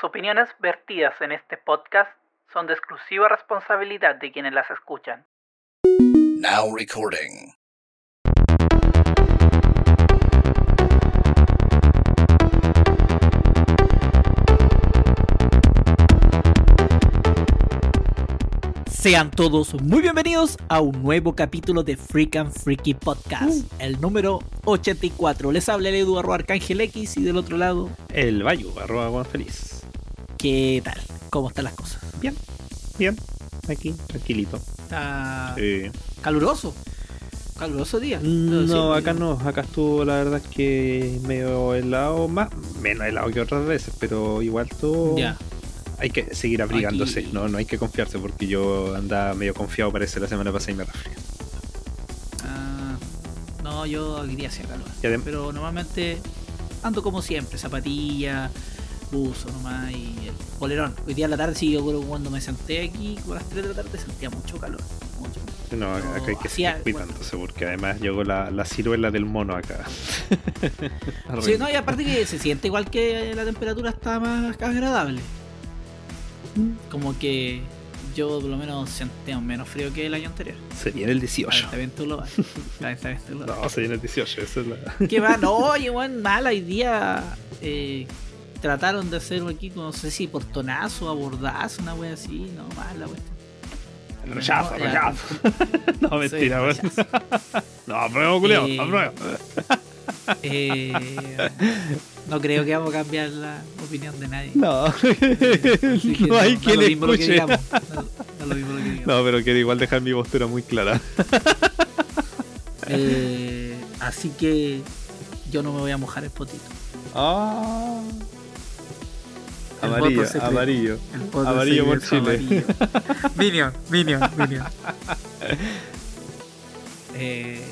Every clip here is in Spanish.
Las opiniones vertidas en este podcast son de exclusiva responsabilidad de quienes las escuchan. Now recording. Sean todos muy bienvenidos a un nuevo capítulo de Freak and Freaky Podcast, el número 84. Les habla el Edu arroba Arcángel X y del otro lado, El Bayu, arroba Juan Feliz. ¿Qué tal? ¿Cómo están las cosas? Bien, bien. Aquí, tranquilito. Está Sí. caluroso. Caluroso día. No, acá no. Acá estuvo la verdad es que medio helado, más menos helado que otras veces, pero igual todo. Ya. Hay que seguir abrigándose, Aquí- no, no hay que confiarse porque yo andaba medio confiado parece la semana pasada y me resfrié. Ah, no, yo hoy día hacía calor. Pero normalmente ando como siempre, zapatilla, buzo nomás y el polerón. Hoy día en la tarde sí, yo creo que cuando me senté aquí, como a las 3 de la tarde, sentía mucho calor. Mucho. No, acá acá hay que hacía- seguir cuidándose porque además llegó la, la ciruela del mono acá. Sí, no, y aparte que se siente igual que la temperatura está más agradable. Como que yo por lo menos sentía menos frío que el año anterior. Se viene el 18. Calentamiento global. Calentamiento global. No, se viene el 18, eso es la... ¿Qué va? No, oye, weón, mal hoy día. eh, trataron de hacer aquí, no sé si portonazo, abordazo, una wea así. No, mal la wea. Rechazo, No, ya. rechazo. no, mentira, Sí, weón. rechazo. No, apruebo, culiao, Eh, apruebo. Eh, no creo que vamos a cambiar la opinión de nadie. No, Así que no hay quien lo mismo lo que escuche. digamos. Da- da lo mismo lo que digamos. No, pero quiero igual dejar mi postura muy clara. Eh, así que yo no me voy a mojar el potito. Ah. El Amarillo, voto amarillo. El poto Amarillo por Chile. amarillo. Minion, Minion, Minion. Eh,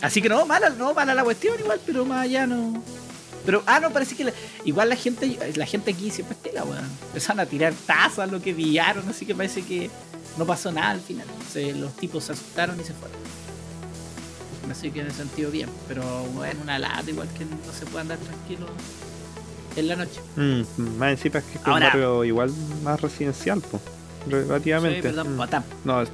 así que no, mala, no, mala la cuestión igual, pero más allá no. Pero, ah, no, parece que la- igual la gente, la gente aquí siempre estela, weón. Empezaron a tirar tazas, lo que pillaron, así que parece que no pasó nada al final. Los tipos se asustaron y se fueron. Así que en ese sentido bien, pero bueno, una lata igual que no se puede andar tranquilo en la noche. Mm, más encima es que es un barrio igual más residencial, pues. Relativamente. Sí, pero Mm. tam- No, es-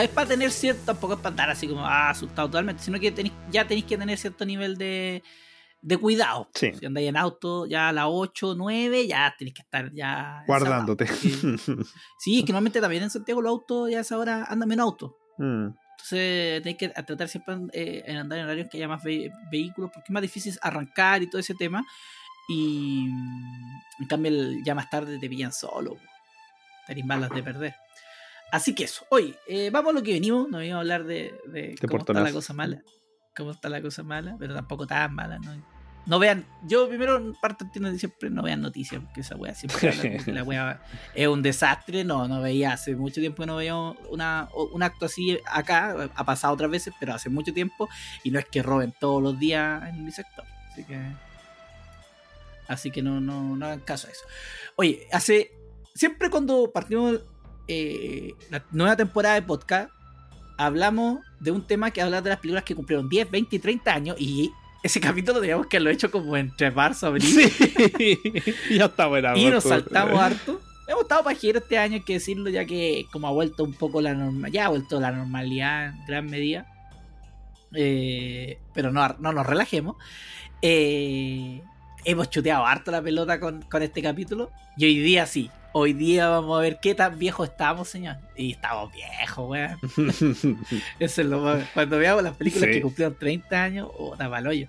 es para tener cierto, tampoco es para estar así como ah, asustado totalmente, sino que tenéis, ya tenéis que tener cierto nivel de, de cuidado. Sí. Si andáis en auto ya a las 8, 9, ya tenéis que estar ya. guardándote. Sí. Sí, es que normalmente también en Santiago los autos ya a esa hora andan menos autos. Mm, Entonces tenéis que tratar siempre eh, en andar en horarios que haya más ve- vehículos, porque es más difícil arrancar y todo ese tema. Y mm, en cambio ya más tarde te pillan solo. Tenéis malas de perder. Así que eso. Hoy, eh, vamos a lo que venimos. No venimos a hablar de, de cómo está la cosa mala. Cómo está la cosa mala, pero tampoco tan mala. No, no vean. Yo primero en parte entiendo siempre no vean noticias, porque esa wea siempre habla la wea es un desastre. No, no veía. Hace mucho tiempo que no veía una, un acto así acá. Ha pasado otras veces, pero hace mucho tiempo. Y no es que roben todos los días en mi sector. Así que. Así que no, no, no hagan caso a eso. Oye, hace. Siempre cuando partimos eh, la nueva temporada de podcast, hablamos de un tema que habla de las películas que cumplieron 10, 20 y 30 años. Y ese capítulo teníamos que lo hecho como entre marzo, abril. Sí. ya está buena. Y nos saltamos harto. Hemos estado pajeros este año, hay que decirlo, ya que como ha vuelto un poco la normalidad, ya ha vuelto la normalidad en gran medida. Eh, pero no, no nos relajemos. Eh, hemos chuteado harto la pelota con, con este capítulo. Y hoy día sí. Hoy día vamos a ver qué tan viejos estamos, señor. Y estamos viejos, weón. Eso es lo más- Cuando veamos las películas Sí. que cumplieron 30 años, oh, da pa'l hoyo.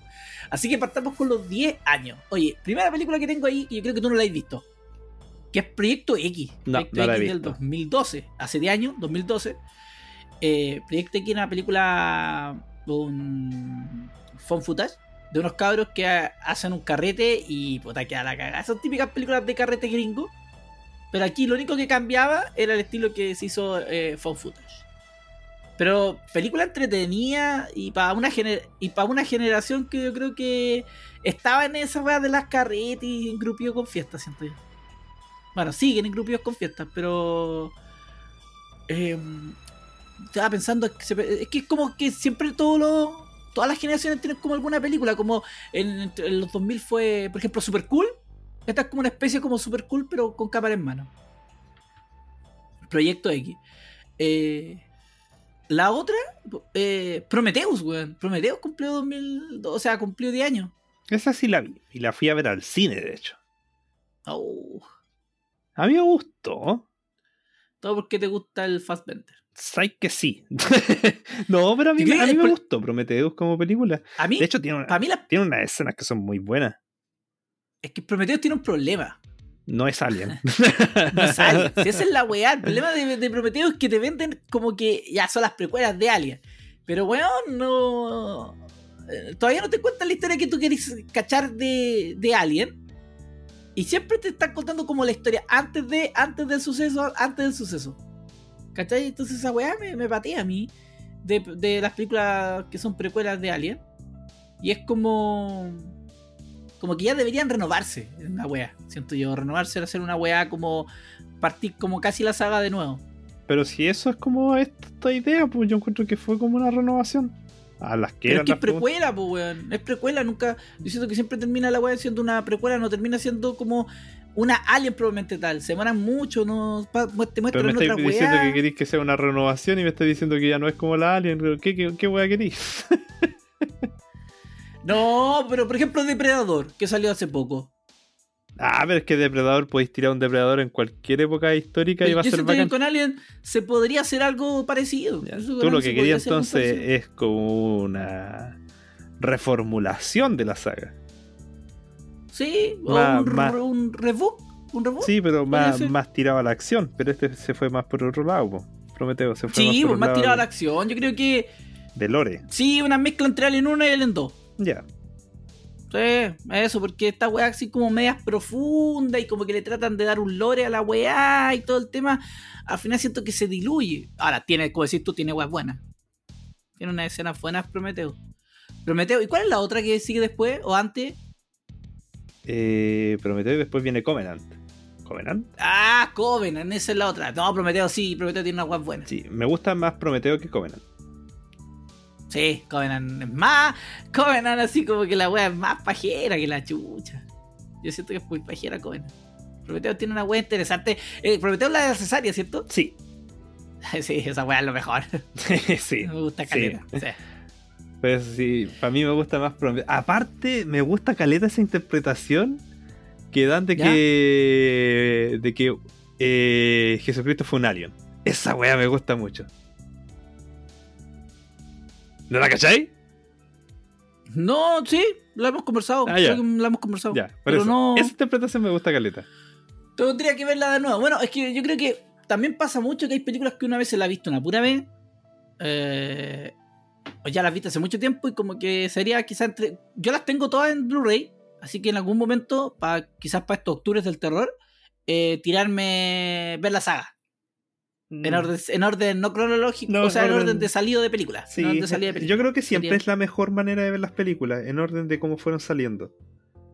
Así que partamos con los 10 años. Oye, primera película que tengo ahí, que yo creo que tú no la has visto. Que es Proyecto X. No, Proyecto no la X del visto. 2012. Hace 10 años, 2012. Eh, Proyecto X era una película. Un. Phone footage. De unos cabros que ha- hacen un carrete y puta queda la cagada. Son típicas películas de carrete gringo. Pero aquí lo único que cambiaba era el estilo que se hizo eh, Phone footage. Pero película entretenida y para una gener- y una generación que yo creo que estaba en esa weá de las carretas y en grupillos con fiestas, siento yo. Bueno, siguen en grupillos con fiestas, pero eh, estaba pensando es que, es como que siempre todos los todas las generaciones tienen como alguna película, como en, en los 2000 fue, por ejemplo, Super Cool. Esta es como una especie como super cool, pero con cámara en mano. Proyecto X. Eh, la otra, eh, Prometheus, weón. Prometheus cumplió 2000, o sea, cumplió 10 años. Esa sí la vi. Y la fui a ver al cine, de hecho. Oh, A mí me gustó. todo porque te gusta el Fassbender. Sabes que sí. no, pero a mí, a mí me gustó Prometheus como película. A mí, De hecho, tiene, una- mí la- tiene unas escenas que son muy buenas. es que Prometheus tiene un problema. No es Alien. No es Alien. Si esa es la weá. El problema de, de Prometheus es que te venden como que ya son las precuelas de Alien. Pero weón, no. eh, Todavía no te cuentan la historia que tú querés cachar de, de Alien. Y siempre te están contando como la historia antes de antes del suceso, antes del suceso. ¿Cachai? Entonces esa weá me, me patea a mí de, de las películas que son precuelas de Alien. Y es como. Como que ya deberían renovarse en la weá, siento yo. Renovarse, hacer una weá como. Partir como casi la saga de nuevo. pero si eso es como esta idea, pues yo encuentro que fue como una renovación. A las que Pero eran es que es precuela, pues weón. Es precuela, nunca. Yo siento que siempre termina la weá siendo una precuela, no termina siendo como una Alien probablemente tal. Se demoran mucho, no pa- te Pero muestran me estáis diciendo weá. que queréis que sea una renovación y me estáis diciendo que ya no es como la Alien. ¿Qué, qué, qué wea queréis? No, pero por ejemplo Depredador, que salió hace poco. Ah, pero es que Depredador podéis tirar un Depredador en cualquier época histórica y va a ser bacán. con Alien se podría hacer algo parecido. Ya, Tú lo que querías entonces es como una reformulación de la saga. Sí, o más- un, más- un reboot. Un reboot. Sí, pero más, más tirado a la acción. Pero este se fue más por otro lado. po. Prometeo se fue Sí, más por pues más tirado a la acción. Yo creo que de lore. sí, una mezcla entre Alien 1 y Alien 2. Ya. Sí, eso, porque esta weá así como medias profunda y como que le tratan de dar un lore a la weá y todo el tema, al final siento que se diluye. Ahora, tiene, como decís tú, tiene weas buenas. Tiene unas escenas buenas Prometeo. Prometeo, ¿y cuál es la otra que sigue después o antes? Eh, Prometeo y después viene Covenant. ¿Covenant? Ah, Covenant, esa es la otra. No, Prometeo sí, Prometeo tiene unas weas buenas. Sí, me gusta más Prometeo que Covenant. Sí, Covenant es más. Covenant así como que la wea es más pajera que la chucha. Yo siento que es muy pajera Covenant. Prometeo tiene una wea interesante. Eh, Prometeo es la de la cesárea, ¿cierto? Sí. Sí, esa wea es lo mejor. sí. Me gusta sí. caleta. Sí. Pues sí, para mí me gusta más Prometeo. Aparte, me gusta caleta esa interpretación que dan de ¿Ya? que. de que eh, Jesucristo fue un alien. Esa wea me gusta mucho. ¿No la cachai? No, sí, la hemos conversado. Ah, ya. creo que la hemos conversado. Ya, pero eso. no. Esa interpretación me gusta caleta. Tendría que verla de nuevo. Bueno, es que yo creo que también pasa mucho que hay películas que una vez se la ha visto una pura vez. eh, ya las viste hace mucho tiempo y como que sería quizás entre. Yo las tengo todas en Blu-ray. Así que en algún momento, para quizás para estos octubres del terror, eh, tirarme. ver la saga. En, orden, en orden no cronológico, Mm. No, o sea, en orden- de salido de película. Sí, de salida de yo creo que siempre Sería- es la mejor manera de ver las películas, en orden de cómo fueron saliendo.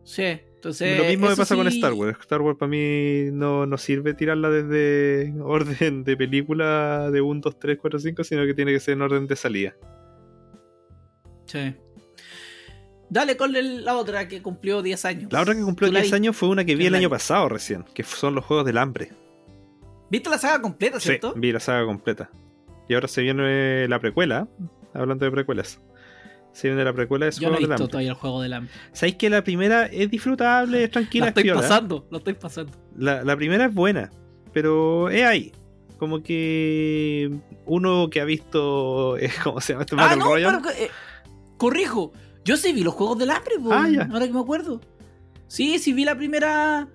Sí, entonces. Lo mismo me pasa con Star Wars. Star Wars para mí no, no sirve tirarla desde orden de película de 1, 2, 3, 4, 5, sino que tiene que ser en orden de salida. Sí. Dale con el- la otra que cumplió 10 años. La otra que cumplió Tú la 10 vi- años fue una que vi el año pasado recién, que son los Juegos del Hambre. ¿Viste la saga completa, cierto? Sí, vi la saga completa. Y ahora se viene la precuela, hablando de precuelas. Se viene la precuela de Yo no he del Hambre. todavía el juego del hambre. ¿Sabéis que la primera es disfrutable, es tranquila, la es estoy pasando, lo estoy pasando. La, la primera es buena, pero es ahí. Como que uno que ha visto. ¿Cómo se llama este Ah, Battle no, Royale? pero eh, corrijo. Yo sí vi los juegos del hambre, po, Ah, ahora que me acuerdo. Sí, sí vi la primera.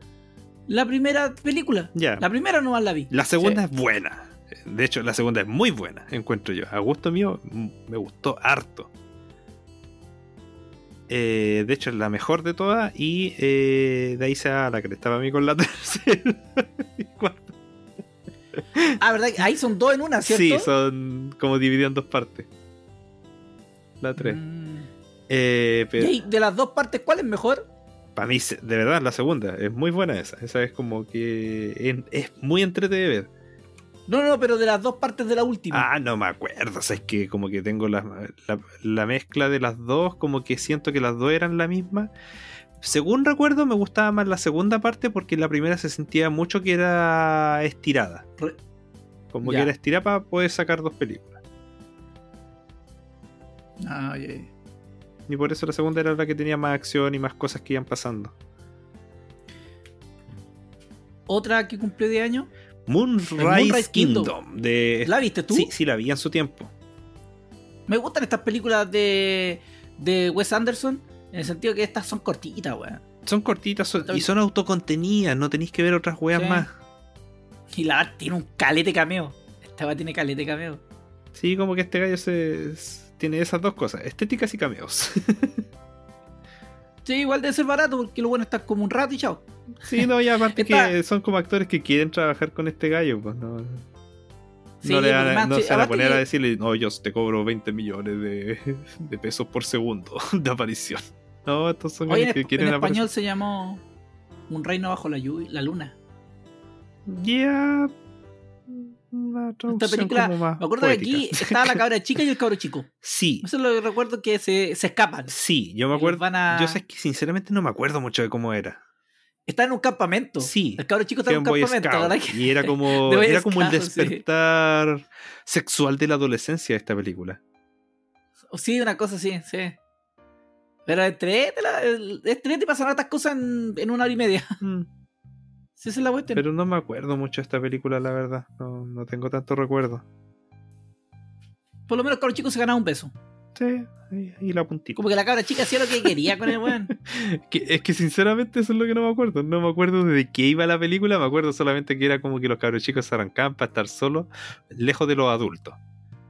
La primera película. La primera nomás la vi. La segunda Sí. es buena. De hecho, la segunda es muy buena, encuentro yo. A gusto mío, me gustó harto. Eh, de hecho, es la mejor de todas. Y eh, de ahí se da la que estaba a mí con la tercera. y cuarta. Ah, ¿verdad? Ahí son dos en una, ¿cierto? sí, son como divididas en dos partes. La tres. Mm. Eh, pero de las dos partes, ¿cuál es mejor? para mí, de verdad, la segunda es muy buena esa. Esa es como que es, es muy entrete de ver. No, no, pero de las dos partes de la última. Ah, no me acuerdo. O sea, es que como que tengo la, la, la mezcla de las dos, como que siento que las dos eran la misma. Según recuerdo, me gustaba más la segunda parte porque la primera se sentía mucho que era estirada. Como Ya. que era estirada para poder sacar dos películas. Ah, ya. Y por eso la segunda era la que tenía más acción y más cosas que iban pasando. Otra que cumplió 10 años. Moonrise, Moonrise Kingdom. Kingdom. De... ¿La viste tú? Sí, sí, la vi en su tiempo. Me gustan estas películas de, de Wes Anderson. En el sentido que estas son cortitas, weón. Son cortitas son- y son autocontenidas, no tenéis que ver otras weas Sí. más. Y la tiene un calete cameo. Esta va tiene calete cameo. Sí, como que este gallo se, tiene esas dos cosas, estéticas y cameos. Sí, igual debe ser barato porque lo bueno está como un rato y chao. sí, no, y aparte Está- que son como actores que quieren trabajar con este gallo, pues no, Sí, no, le van porque a, más- no sí, se van a poner que- a decirle, no, yo te cobro 20 millones de, de pesos por segundo de aparición. No, estos son Oye, que quieren en español se llamó Un reino bajo la lluvia, la luna. Ya. Una traducción película, como más Me acuerdo que aquí estaba la cabra chica y el cabro chico. Sí, Eso es lo que recuerdo que se, se escapan. sí, yo me acuerdo. van a- Yo sé que sinceramente no me acuerdo mucho de cómo era. Está en un campamento. Sí. El cabro chico está en un campamento. Verdad Y era como, era como el sí. despertar sexual de la adolescencia de esta película. Sí, una cosa así, sí. Pero entrete y pasan hartas cosas en, en una hora y media. Mm, Sí, esa es la cuestión. Pero no me acuerdo mucho de esta película, la verdad. No, no tengo tanto recuerdo. Por lo menos el cabro chico se ganaba un beso. Sí, y, la puntita. Como que la cabra chica hacía lo que quería con el weón. Es que sinceramente eso es lo que no me acuerdo. No me acuerdo de qué iba la película, me acuerdo solamente que era como que los cabros chicos se arrancaban para estar solos, lejos de los adultos.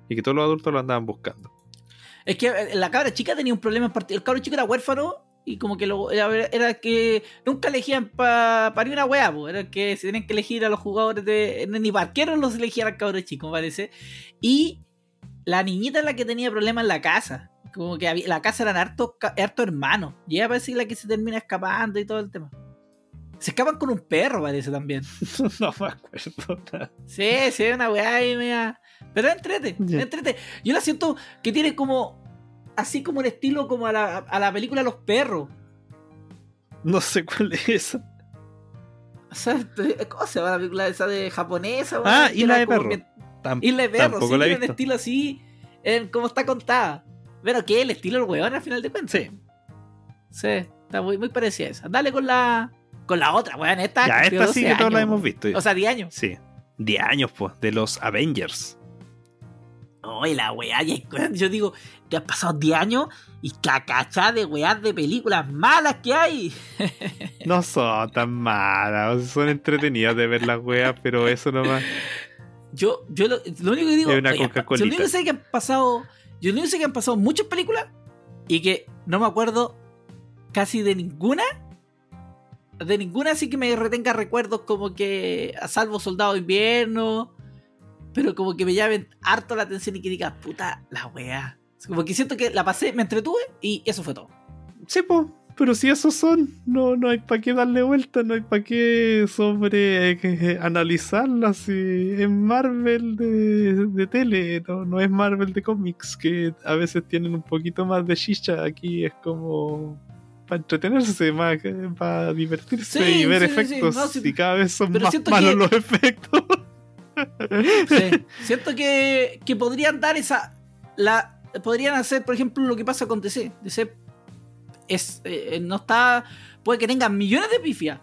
Y que todos los adultos lo andaban buscando. Es que eh, la cabra chica tenía un problema en particular. El cabro chico era huérfano y como que lo, era, era que nunca elegían para pa una weá, era que se tenían que elegir a los jugadores de. Ni barqueros los elegían al cabro chico, me parece. Y la niñita es la que tenía problemas en la casa. Como que había- la casa eran hartos hartos hermanos. Y ella parece que la que se termina escapando y todo el tema. Se escapan con un perro, parece también. no me acuerdo. Sí, sí, una weá ahí media. Pero entrete, Ya. entrete. Yo la siento que tiene como. Así como el estilo como a la, a la película Los Perros. No sé cuál es esa. O sea, ¿cómo se llama la película esa de japonesa? Ah, Que Isla de Perro. bien- Tam- Isla de Perro, Tampoco sí, la he tiene un estilo así, en como está contada. Pero que el estilo del weón al final de cuentas. Sí. Sí, está muy, muy parecida a esa. Dale con la. Con la otra, weón. Esta, Ya, esta sí 12 que todos la hemos visto. O sea, 10 años. sí. 10 años, pues, de los Avengers. Oye, la weá, yo digo, que han pasado 10 años y cacachá de weás de películas malas que hay. No son tan malas, son entretenidas de ver las weas, pero eso nomás. Yo, yo lo, lo único que digo, Es una oye, yo lo único que sé que han pasado, yo lo único que sé que han pasado muchas películas y que no me acuerdo casi de ninguna. De ninguna así que me retenga recuerdos como que a salvo Soldado de Invierno, pero como que me llamen harto la atención y que diga, puta, la weá. Como que siento que la pasé, me entretuve y eso fue todo. Sí, pues, pero si esos son, no, no hay para qué darle vuelta, no hay para qué sobre eh, que- analizarlas. Si es Marvel de, de tele, no, no es Marvel de cómics, que a veces tienen un poquito más de chicha. Aquí es como para entretenerse, más para divertirse Sí, y ver sí, sí, sí. efectos. No. Y cada vez son más malos que- los efectos. Sí. Siento que, que podrían dar esa. La, podrían hacer, por ejemplo, lo que pasa con DC. DC es, eh, no está. Puede que tengan millones de pifias.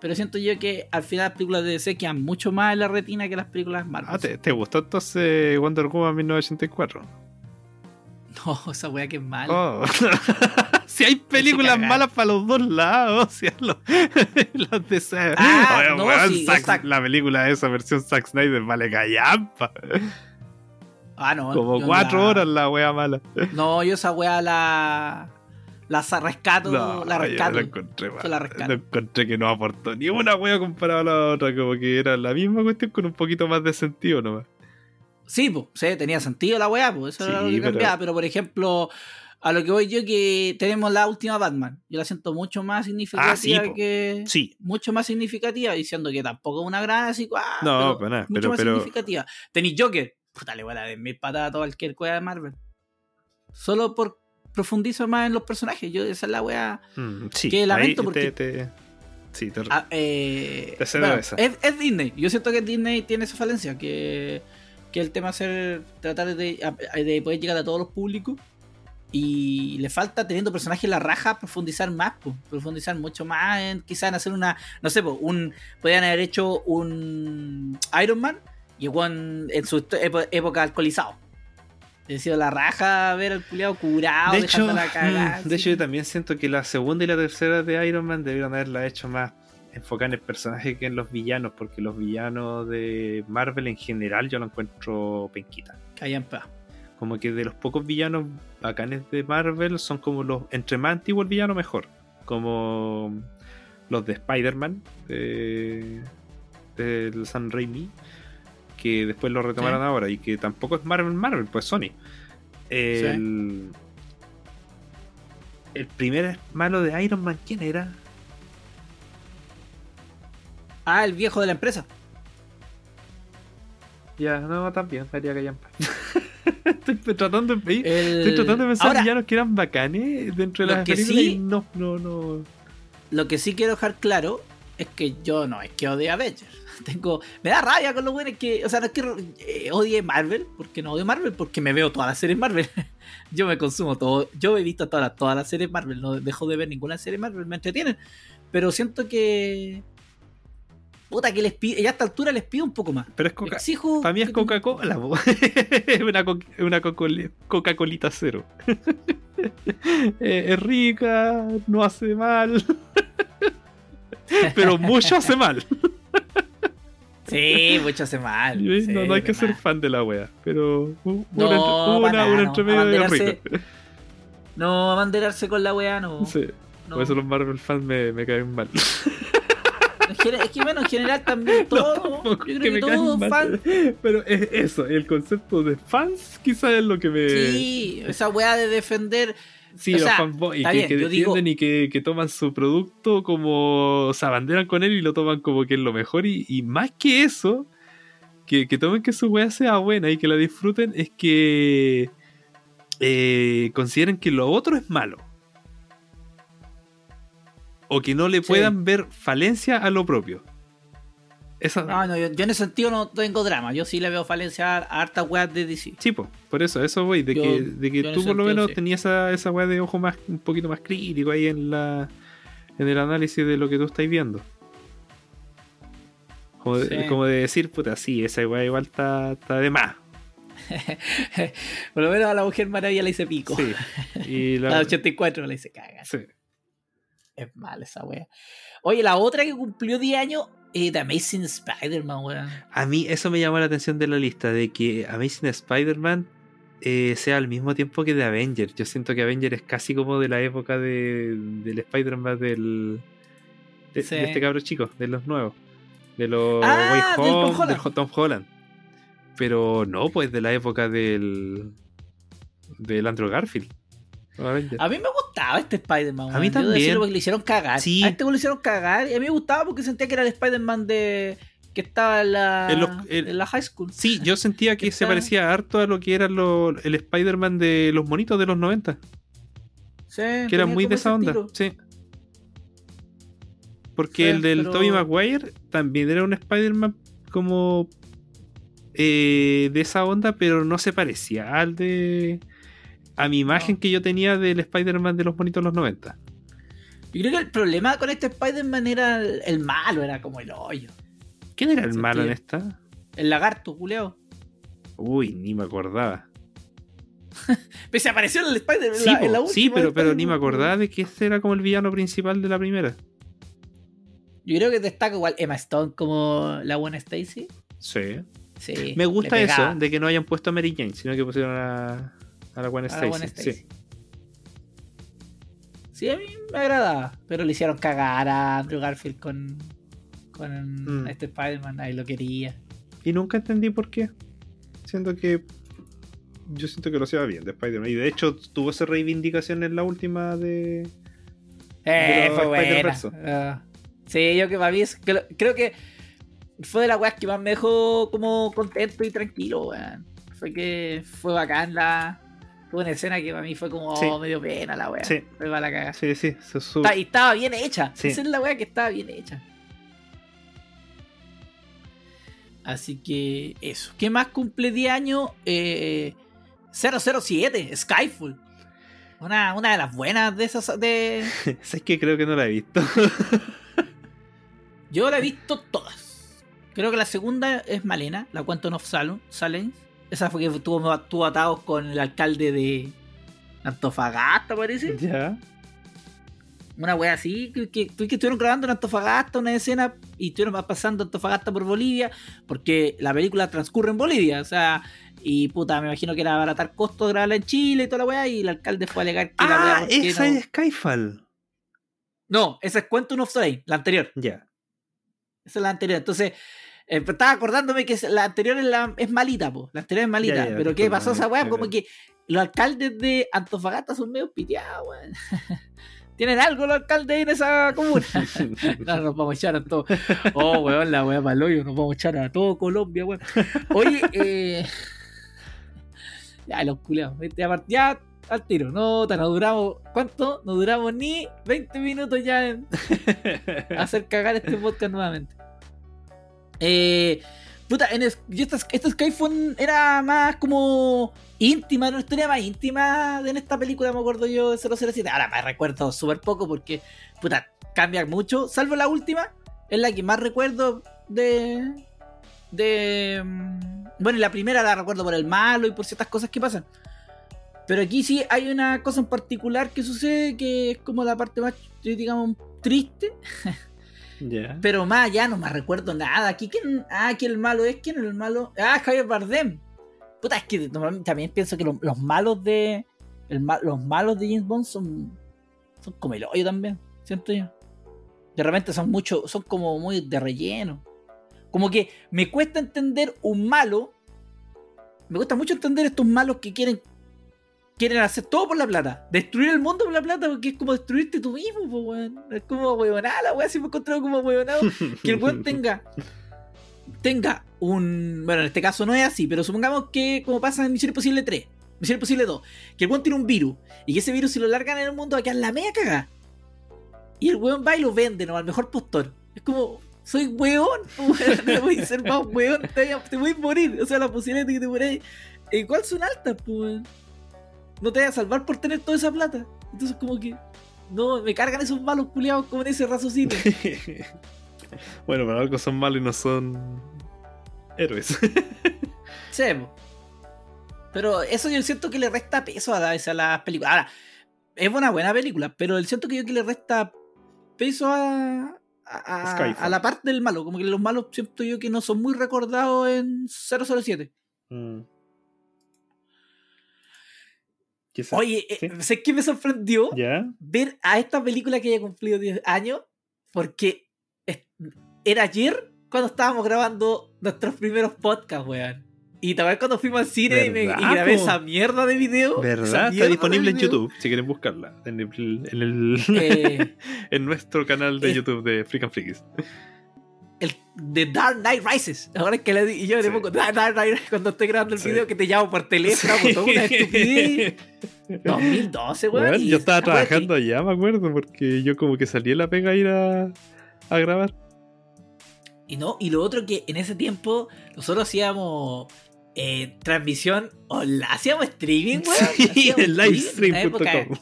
Pero siento yo que al final las películas de DC quedan mucho más en la retina que las películas Marvel. Ah, ¿te, te gustó entonces Wonder Woman 1984? No, esa wea que es mala. Oh. si hay películas malas para los dos lados, si lo- las de esa- Ah, Oye, no, weón, sí, Zack- la película de esa versión Zack Snyder vale callampa. Ah, no. Como yo cuatro la- horas la wea mala. No, yo esa wea la. La rescato. No, la yo rescato. la encontré Yo la rescato. No encontré que no aportó ni una wea comparada a la otra, como que era la misma cuestión con un poquito más de sentido nomás. Sí, pues, sí, tenía sentido la weá, pues eso era lo que pero- cambiaba. Pero por ejemplo, a lo que voy yo que tenemos la última Batman. Yo la siento mucho más significativa Ah, sí, que. Sí. Mucho más significativa, diciendo que tampoco es una gran así. ah, No, pero nada, Mucho pero- más pero- significativa. Tenéis Joker. Puta, le voy a dar mil patadas a cualquier cueva de Marvel. Solo por profundizo más en los personajes. Yo, esa es la wea. Mm, sí, Que lamento porque- te- te- sí, te- Ah, eh, Te bueno, es, es Disney. Yo siento que Disney tiene esa falencia. Que, que el tema es ser, tratar de, de poder llegar a todos los públicos. Y le falta, teniendo personajes en la raja, profundizar más. profundizar mucho más en quizás en hacer una. No sé, po, un podrían haber hecho un Iron Man y weón en su época alcoholizado. Es decir, la raja ver al culiado curado, de hecho, dejándola cagar. mm, de hecho, yo también siento que la segunda y la tercera de Iron Man debieron haberla hecho más enfocada en el personaje que en los villanos, porque los villanos de Marvel en general yo lo encuentro penquita. Callan pa. Como que de los pocos villanos bacanes de Marvel son como los. Entre más antiguo el villano, mejor. Como los de Spider-Man, de, del San Raimi, que después lo retomaron Sí. ahora y que tampoco es Marvel Marvel, pues Sony. El, el primer malo de Iron Man, ¿quién era? Ah, el viejo de la empresa. Ya, no, también, haría que Estoy tratando de El- Estoy tratando de pensar Ahora, villanos que eran bacanes dentro de las que películas sí- y no, no, no. lo que sí quiero dejar claro es que yo no es que odie a Avengers. Tengo, me da rabia con lo bueno que, o sea, no es que eh, odie Marvel, porque no odio Marvel, porque me veo todas las series Marvel. yo me consumo todo, yo he visto todas las, todas las series Marvel, no dejo de ver ninguna serie Marvel, me entretienen. Pero siento que. Puta, que les pido, ya a esta altura les pido un poco más. Pero es Coca Exijo Para mí es Coca-Cola, es una, co- una Coca-Coli- Coca-Colita cero. Eh, es rica, no hace mal. Pero mucho hace mal. Sí, mucho hace mal. No, no hay que ser fan de la wea. Pero hu- No, una, una, nada, una entre medio de rico. No, abanderarse con la weá, no. Sí. no. Por eso los Marvel fans me, me caen mal. Es que bueno, en general también todo. tampoco yo que creo que, me caen todo mal. fan. Pero es eso, el concepto de fans quizás es lo que me... Sí, esa weá de defender. Sí, O los sea, fanboys que, bien, que yo digo- defienden y que, que toman su producto como se abanderan con él y lo toman como que es lo mejor. Y, y más que eso, que, que tomen que su weá sea buena y que la disfruten, es que eh, consideren que lo otro es malo. O que no le Sí. puedan ver falencia a lo propio. Esa, No, no, yo, yo en ese sentido no tengo drama. Yo sí le veo falencia a hartas weas de DC. Sí, po, por eso, eso voy, de Yo- que, de tú por lo sentido, menos sí. tenías esa, esa weá de ojo más, un poquito más crítico ahí en la en el análisis de lo que tú estás viendo. Como de, Sí. como de decir, puta, sí, esa weá igual está, está de más. Por lo menos a la Mujer Maravilla le hice pico. Sí. Y A la 84 le hice caga. sí. Es mal esa wea. Oye, la otra que cumplió 10 años, eh, The Amazing Spider-Man, weón. A mí eso me llamó la atención de la lista, de que Amazing Spider-Man eh, sea al mismo tiempo que de Avengers. Yo siento que Avengers es casi como de la época de, del Spider-Man del, de, Sí. de este cabro chico, de los nuevos. De los Ah, Way del Tom Holland. del Tom Holland. Pero no, pues de la época del. del Andrew Garfield. A mí me gustaba este Spider-Man. A mí weón. Yo también. decirlo porque le hicieron cagar. Sí. A este le hicieron cagar. Y a mí me gustaba porque sentía que era el Spider-Man de. que estaba en la. En los- el- en la high school. Sí, yo sentía que ¿Qué se parecía harto a lo que era lo- el Spider-Man de los monitos de los 90. Sí, Que era muy de esa onda. Sí. Porque Sí, el del pero- Tobey Maguire también era un Spider-Man como eh, de esa onda, pero no se parecía al de. A mi imagen que yo tenía del Spider-Man de los monitos de los 90. Yo creo que el problema con este Spider-Man era el, el malo, era como el hoyo. ¿Quién era el malo en esta? El lagarto, culeo. Uy, ni me acordaba. Pero se apareció en el Spider-Man. Sí, en la, en la sí, pero, pero ni me acordaba de que este era como el villano principal de la primera. Yo creo que destaca igual Emma Stone como la buena Stacy. Sí. Sí. Me gusta eso, de que no hayan puesto a Mary Jane, sino que pusieron a, a la Gwen Stacy. Sí. Sí, a mí me agradaba. Pero le hicieron cagar a Andrew Garfield con, con Mm. este Spider-Man. Ahí lo quería. Y nunca entendí por qué. Siento que. Yo siento que lo hacía bien de Spider-Man. Y de hecho tuvo esa reivindicación en la última de. Eh, los fue buena. Ah. sí, yo que para mí es- creo que fue de las weas que más me dejó como contento y tranquilo, weón. Fue que fue bacán la, Tuvo una escena que para mí fue como Sí. medio pena la wea. Sí. Me va la cagada. Sí, sí, se sube. Está- y estaba bien hecha. Sí. Esa es la wea que estaba bien hecha. Así que eso. ¿Qué más cumple 10 años? Eh, 007, Skyfall. Una, una de las buenas de esas. De... ¿Sabes que Creo que no la he visto. Yo la he visto todas. Creo que la segunda es Malena, la Quantum of Salens. Esa fue que tuvo, tuvo atados con el alcalde de Antofagasta, parece. ya. Una wea así, que, que, que estuvieron grabando en Antofagasta una escena y estuvieron pasando Antofagasta por Bolivia, porque la película transcurre en Bolivia, o sea, y puta, me imagino que era abaratar costos grabarla en Chile y toda la wea, y el alcalde fue a alegar que la wea, Ah, ¿por qué esa no? es Skyfall. No, esa es Quantum of Solace, la anterior. Ya. Esa es la anterior. Entonces, eh, estaba acordándome que la anterior es, la, es malita, po. La anterior es malita. Ya, ya, pero ¿qué pasó esa weá? Como que los alcaldes de Antofagasta son medio piteados, weón. ¿Tienen algo los alcaldes en esa comuna? no, nos vamos a echar a todos. Oh, weón, la weá hoyo. Nos vamos a echar a todo Colombia, weón. Oye, eh. Ya, los culeados. Ya, ya al tiro. No, no duramos. ¿Cuánto? No duramos ni 20 minutos ya en hacer cagar este podcast nuevamente. Eh, puta, en es- yo esta, esta Skyphone era más como íntima, una historia más íntima en esta película, me acuerdo yo de 007. Ahora me recuerdo súper poco porque, puta, cambia mucho, salvo la última, es la que más recuerdo de. de. mm, Bueno, y la primera la recuerdo por el malo y por ciertas cosas que pasan. Pero aquí sí hay una cosa en particular que sucede que es como la parte más, digamos, triste. Pero más allá no me recuerdo nada. Aquí quién. Ah, aquí el malo es. ¿Quién el malo? Ah, Javier Bardem. Puta, es que también pienso que lo- los malos de. el los malos de James Bond son. son como el hoyo también. Siento. De repente son mucho. son como muy de relleno. Como que me cuesta entender un malo. Me cuesta mucho entender estos malos que quieren. Quieren hacer todo por la plata. Destruir el mundo por la plata porque es como destruirte tú mismo, po, weón. Es como weonada la weá, si me he encontrado como weonado que el weón tenga tenga un bueno en este caso no es así pero supongamos que como pasa en Misión Imposible 3 Misión Imposible 2 que el weón tiene un virus y que ese virus si lo largan en el mundo va a quedar la media caga y el weón va y lo vende ¿no? al mejor postor es como soy weón weón, voy a ser más weón te, voy a morir o sea la posibilidad de que te mueras igual son altas pues. No te vas a salvar por tener toda esa plata entonces como que no me cargan esos malos culiados como en ese raciocinio bueno, pero algo son malos y no son héroes. Sí. Pero eso yo siento que le resta peso a, la- a las películas. Ahora, es una buena película, pero el siento que yo que le resta peso a, a, a la parte del malo. Como que los malos siento yo que no son muy recordados en 007. Mm. Quizás. Oye, eh, Sí. sé que me sorprendió ver a esta película que haya cumplido 10 años, porque era ayer cuando estábamos grabando nuestros primeros podcasts, weón. Y también cuando fuimos al cine y, me- y ¿Verdad, grabé po? esa mierda de video. ¿Verdad? Está disponible en. YouTube, si quieren buscarla. En, el, en, el- Eh, en nuestro canal de eh, YouTube de Freak and Freakies. El de Dark Knight Rises. Ahora es que le y yo le Sí. pongo Dark Dark Knight cuando estoy grabando el Sí. video que te llamo por teléfono, Sí. toda una estupidez. 2012, weón. Bueno, yo estaba trabajando allá, me acuerdo, porque yo como que salí de la pega a ir a, a grabar. Y no, y lo otro que en ese tiempo nosotros hacíamos eh, transmisión online, hacíamos streaming, weón. Sí, en livestream.com.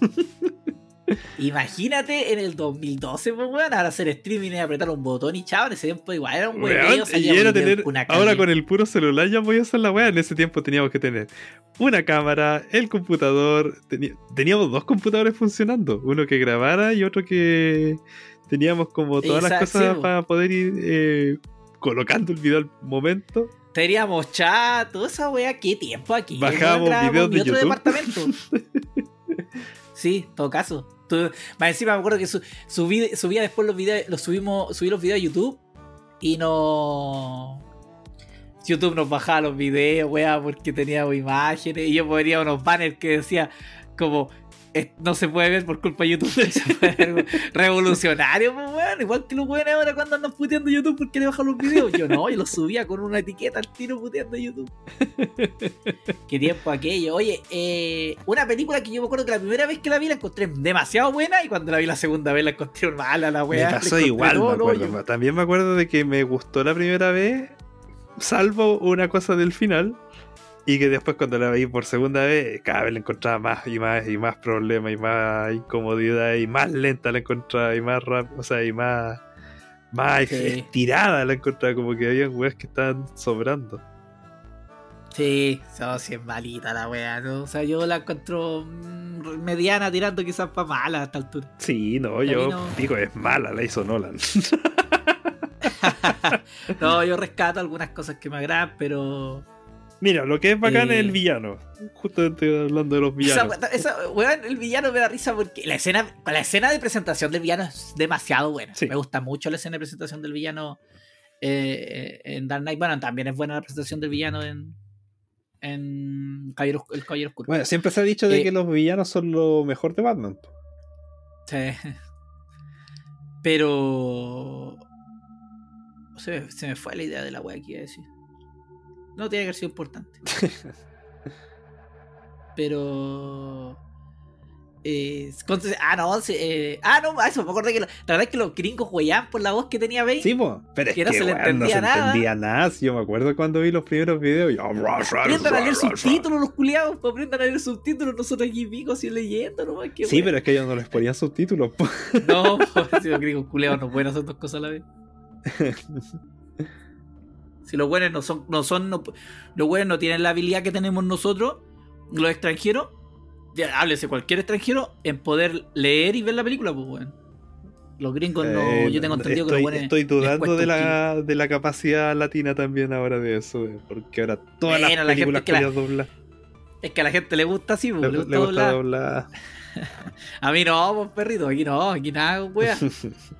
Imagínate en el 2012, pues, weón, ahora hacer streaming y apretar un botón y chao, en ese tiempo igual era un Weón, weón. y era tener, ahora con el puro celular ya voy a hacer la weá. En ese tiempo teníamos que tener una cámara, el computador. teníamos dos computadores funcionando: uno que grabara y otro que teníamos como todas las Exacto, cosas sí, po. para poder ir eh, colocando el video al momento. Teníamos chat, toda esa weá, qué tiempo aquí. Bajábamos videos de otro YouTube. departamento. sí, todo caso. Tú- más encima me acuerdo que su- subí, subía después los videos, los subimos, subí los videos a YouTube y no. YouTube nos bajaba los videos, weá, porque teníamos imágenes y yo ponía unos banners que decía como no se puede ver por culpa de YouTube. Se puede ver revolucionario, pues, weón. Igual que los weones ahora cuando andan puteando YouTube porque le bajan los videos. Yo no, yo los subía con una etiqueta al tiro puteando YouTube. Qué tiempo aquello. Oye, eh, una película que yo me acuerdo que la primera vez que la vi la encontré demasiado buena y cuando la vi la segunda vez la encontré mala la Me weá. pasó Le encontré igual, todo me acuerdo. También me acuerdo de que me gustó la primera vez, salvo una cosa del final. Y que después cuando la veí por segunda vez, cada vez le encontraba más y más y más problemas y más incomodidad y más lenta la encontraba y más rápido, o sea, y más, más Sí. estirada la encontraba, como que había weas que estaban sobrando. Sí, no, sí es malita la weá. ¿no? O sea, yo la encuentro mm, mediana tirando quizás para mala a esta altura. Sí, no, yo no. digo, es mala, la hizo Nolan. no, yo rescato algunas cosas que me agradan, pero. Mira, lo que es bacán Eh. es el villano. Justamente hablando de los Esa, villanos. esa- weón, el villano me da risa porque la escena, la escena de presentación del villano es demasiado buena. Sí. Me gusta mucho la escena de presentación del villano eh, en Dark Knight. Bueno, también es buena la presentación del villano en, en Caballero- El Caballero Oscuro. Bueno, siempre se ha dicho de Eh, que los villanos son lo mejor de Batman. Sí. Pero. Se me, se me fue la idea de la wea que iba a decir. No tiene que haber sido importante. Pero. Eh, ah, no, sí, eh, ah, no, eso, me acordé que la verdad es que los gringos huellaban por la voz que tenía Bane. Sí, po. pero es Que que, no se le entendía no se nada. entendía nada. Yo me acuerdo cuando vi los primeros videos. Yo, Aprendan a leer subtítulos los culiados, pues aprendan a leer subtítulos, nosotros aquí picos así leyendo, ¿no? Qué Sí, wea. pero es que ellos no les ponían subtítulos. po. No, pues, si los gringos culiados no pueden hacer dos cosas a la vez. Si los buenos no son, no son, no- los buenos no tienen la habilidad que tenemos nosotros, los extranjeros, ya, háblese cualquier extranjero, en poder leer y ver la película, pues bueno. Los gringos no, Eh, yo tengo entendido que los buenos estoy dudando de la, de la capacidad latina también ahora de eso. Porque ahora todas Bueno, las la gente películas que la- kilo. Es que a la gente le gusta así, pues, Le, le gusta le gusta doblar. doblar. A mí no, pues perrito, aquí no, aquí nada, wea.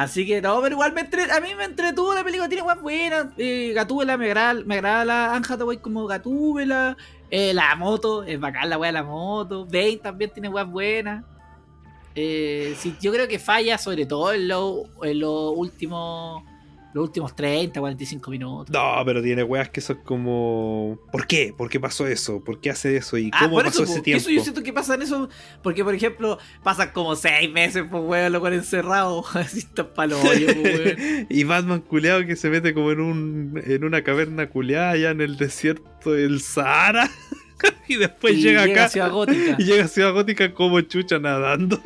Así que no, pero igual me entre- a mí me entretuvo la película, tiene weas buenas. Eh, Gatúbela, me agrada, me agrada la Hathaway como Gatúbela. Eh, la moto, es bacán la wea de la moto. Bane también tiene weas buenas. Eh, sí, yo creo que falla sobre todo en los lo últimos los últimos 30, 45 minutos. No, pero tiene weas que son como. ¿Por qué? ¿Por qué pasó eso? ¿Por qué hace eso? ¿Y Ah, cómo por pasó eso, ese po, tiempo? eso yo siento que pasa en eso, porque por ejemplo, pasan como seis meses, pues weón, lo con encerrado, así está palo po, weón. y Batman culeado que se mete como en un en una caverna culeada allá en el desierto del Sahara. y después Y llega, acá a Ciudad Gótica. y llega a Ciudad Gótica como chucha nadando.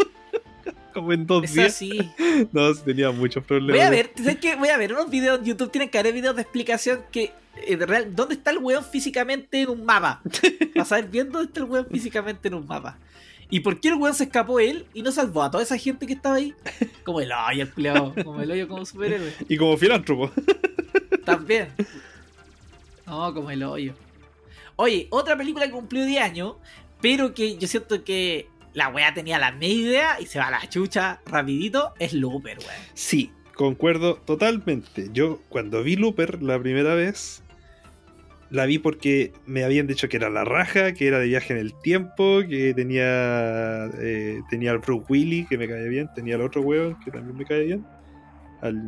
Como en dos Es días. así. No, tenía muchos problemas. Voy a ver, ¿sabes qué? Voy a ver unos videos en YouTube, tienen que haber videos de explicación que eh, de real, ¿dónde está el weón físicamente en un mapa? Para saber bien dónde está el weón físicamente en un mapa. ¿Y por qué el weón se escapó él y no salvó a toda esa gente que estaba ahí? Como el hoyo, el culiao, como el hoyo como superhéroe. Y como filántropo. También. No, como el hoyo. Oye, otra película que cumplió 10 años, pero que yo siento que la weá tenía la media idea y se va a la chucha rapidito, es Looper, weón. Sí, concuerdo totalmente. Yo cuando vi Looper la primera vez, la vi porque me habían dicho que era la raja, que era de viaje en el tiempo, que tenía eh, tenía al Bruce Willis, que me cae bien, tenía al otro huevo, que también me cae bien, al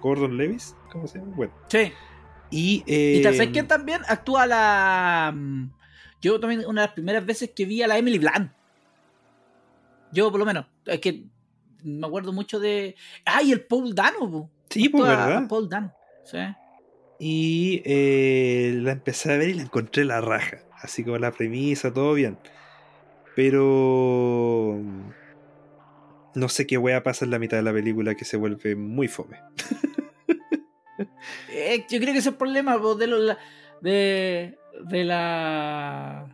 Gordon Levis, ¿cómo se llama? Bueno, Sí. y... eh, Y ¿sabes quién también actúa la. mm, Yo también, una de las primeras veces que vi a la Emily Blunt. Yo, por lo menos. Es que me acuerdo mucho de. ¡Ay, el Paul Dano! Sí, pues, ¿verdad? Paul Dano. Sí. Y eh, la empecé a ver y la encontré la raja. Así como la premisa, todo bien. Pero. No sé qué wea pasa en la mitad de la película que se vuelve muy fome. Eh, yo creo que ese es el problema po, de, lo- la- de, de la.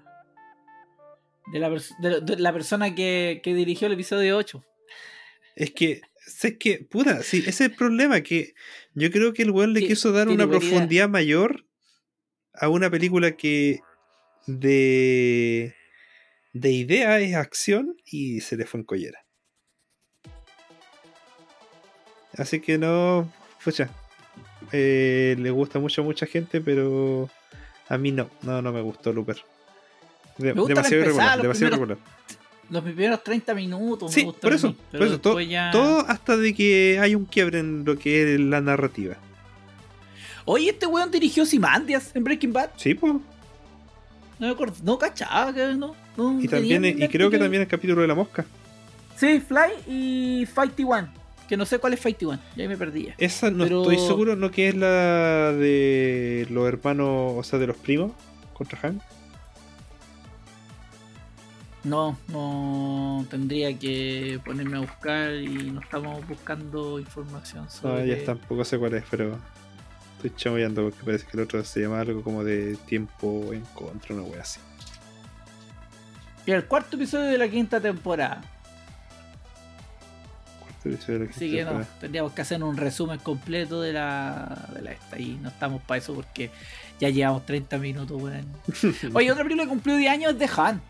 De la, de, de la persona que, que dirigió el episodio 8. Es que. Es que, puta, sí, ese es el problema. Que yo creo que el weón le quiso dar una buena profundidad mayor a una película que. De. De idea es acción y se le fue en collera. Así que no. Pucha. eh, le gusta mucho a mucha gente, pero. A mí no. No, no me gustó Looper. De- Me gusta demasiado irregular, los demasiado primeros- irregular. Los primeros 30 minutos Sí, me por eso, mí, pero por eso, todo, después ya- todo hasta de que hay un quiebre en lo que es la narrativa. Oye, este weón dirigió Simandias en Breaking Bad. Sí, pues. No me acuerdo, no cachaba que no. no Y también, y creo que también el capítulo de la mosca. Sí, Fly y Fighty One. Que no sé cuál es Fighty One, ya ahí me perdía. Esa no Pero- estoy seguro, ¿no? Que es la de los hermanos, o sea, de los primos contra Hank. No, no tendría que ponerme a buscar y no estamos buscando información No, sobre. ya tampoco sé cuál es, pero estoy chamoyando porque parece que el otro se llama algo como de tiempo en contra, una wea así. Y el cuarto episodio de la quinta temporada. Cuarto episodio de la Así quinta que no, tendríamos que hacer un resumen completo de la, de la esta. Y no estamos para eso porque ya llevamos 30 minutos, weón. Oye, otra película que cumplió 10 años es The Han.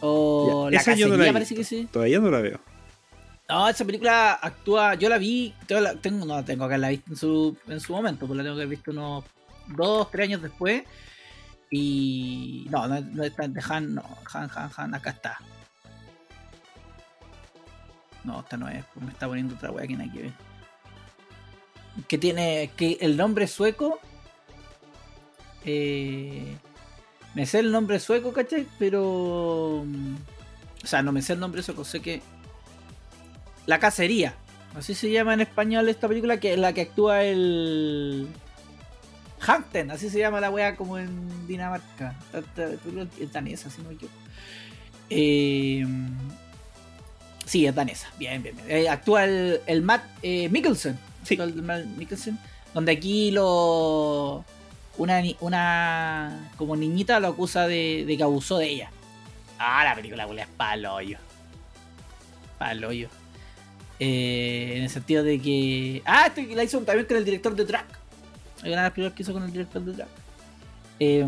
O Ya, La no la Cacería, parece que sí. Todavía no la veo. No, esa película actúa. Yo la vi. la- tengo, no la tengo que haberla visto en su, en su momento, pues la tengo que haber visto unos 2, 3 años después. Y. No, no, no está de Han, no. Han, Han, Han, acá está. No, esta no es, pues me está poniendo otra wea que nada que ver. Que tiene. Que el nombre sueco. Eh, me sé el nombre sueco, ¿cachai? Pero. mm, O sea, no me sé el nombre sueco, sé que. La cacería. Así se llama en español esta película, que es la que actúa el. Hampton, así se llama la wea como en Dinamarca. Es danesa, si no me equivoco. Eh, sí, es danesa. Bien, bien, bien. Eh, actúa el, el Matt eh, Mikkelsen. Sí. El Matt Mikkelsen. Donde aquí lo. Una, una como niñita lo acusa de, de que abusó de ella. Ah, la película es palo hoyo. Palo hoyo. Eh, en el sentido de que. Ah, este la hizo también con el director de Track. Hay una de las películas que hizo con el director de Track. Eh,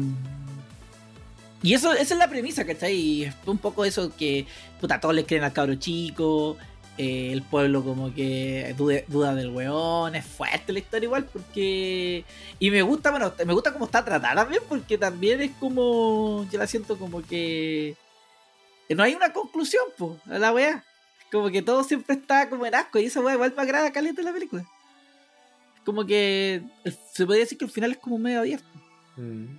y eso, esa es la premisa, ¿cachai? Y un poco eso que. Puta, todos les creen al cabro chico. Eh, el pueblo como que dude- duda del weón. Es fuerte la historia igual porque. Y me gusta, bueno, me gusta cómo está tratada también porque también es como. Yo la siento como que. que no hay una conclusión, pues, a la weá. Como que todo siempre está como en asco y esa weá igual me agrada caliente en la película. Como que se podría decir que el final es como medio abierto. Mm.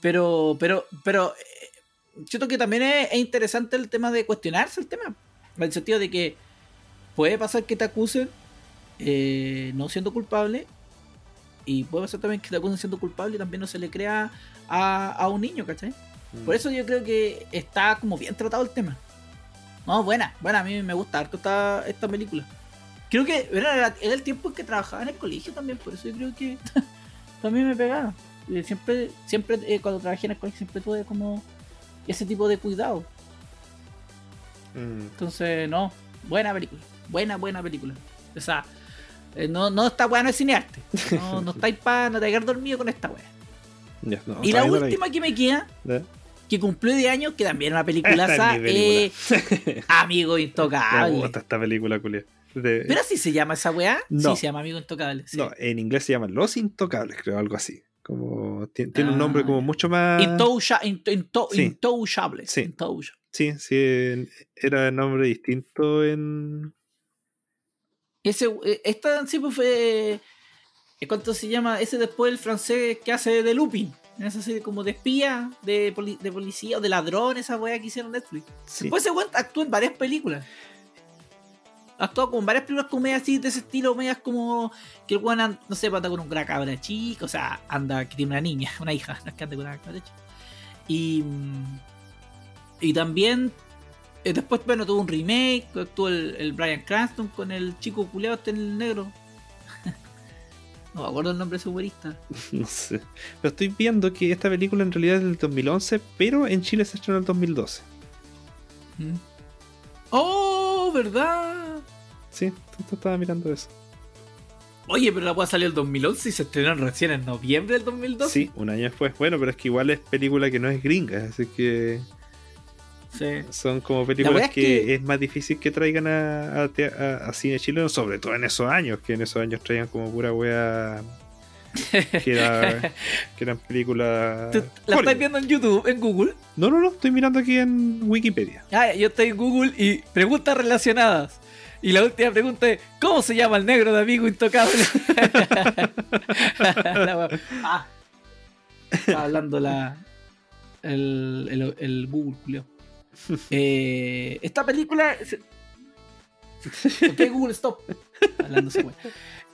Pero, pero, pero eh, siento que también es, es interesante el tema de cuestionarse el tema. En el sentido de que puede pasar que te acusen eh, no siendo culpable. Y puede pasar también que te acusen siendo culpable y también no se le crea a, a un niño, ¿cachai? Mm. Por eso yo creo que está como bien tratado el tema. No, buena, buena, a mí me gusta harto esta, esta película. Creo que era, era el tiempo en que trabajaba en el colegio también, por eso yo creo que también me pegaba. Eh, Siempre, siempre eh, cuando trabajé en el colegio siempre tuve como ese tipo de cuidado. Mm. Entonces, no, buena película. Buena, buena película. O sea, eh, no, no está bueno es cinearte. No, no estáis para no te quedar dormido con esta wea. Ya, no, y la no última que me queda que cumplió de años, que también es una Esta peliculaza, es mi eh, Amigo Me Intocable. gusta esta película, culia. De- ¿Pero así se llama esa weá? No. Sí, se llama Amigo Intocable. sí. No, en inglés se llaman Los Intocables, creo, algo así. Como ti- tiene un Ah, nombre como mucho más. Intoucha- into- into- Sí. Intouchable. Sí. Intoucha- Sí, sí, era nombre distinto en. Ese, eh, esta sí pues fue. eh, ¿Cuánto se llama? Ese después el francés que hace de Lupin. Esa serie como de espía, de, poli- de policía o de ladrón, esa weá que hicieron Netflix. Sí. Después ese weón actúa en varias películas. Actuado con varias películas como medias así de ese estilo, medias como que el weón, no sé, anda con una cabra chica, o sea, anda que tiene una niña, una hija, no es que ande con una cabra chica. Y, mm, y también, eh, después, bueno, tuvo un remake, actuó el, el Brian Cranston con el chico culeado este en el negro. no me acuerdo el nombre de ese humorista. No sé. Pero estoy viendo que esta película en realidad es del 2011, pero en Chile se estrenó en el 2012. Mm. ¡Oh, verdad! Sí, tú estaba mirando eso. Oye, pero la puede salir el 2011 y se estrenó recién en noviembre del 2012. Sí, un año después. Bueno, pero es que igual es película que no es gringa, así que Sí. son como La películas es que, que- es más difícil que traigan a, a te- a- a cine chileno, sobre todo en esos años, que en esos años traían como pura wea que, era, que eran películas. ¿Tú ¿La estás viendo en YouTube, en Google? No, no, no, estoy mirando aquí en Wikipedia. Ah, yo estoy en Google y preguntas relacionadas. Y la última pregunta es: ¿Cómo se llama el negro de amigo intocable? Ah. Estaba hablando la. El, el, el Google, Julio. Eh, esta película. se- Ok, Google, stop.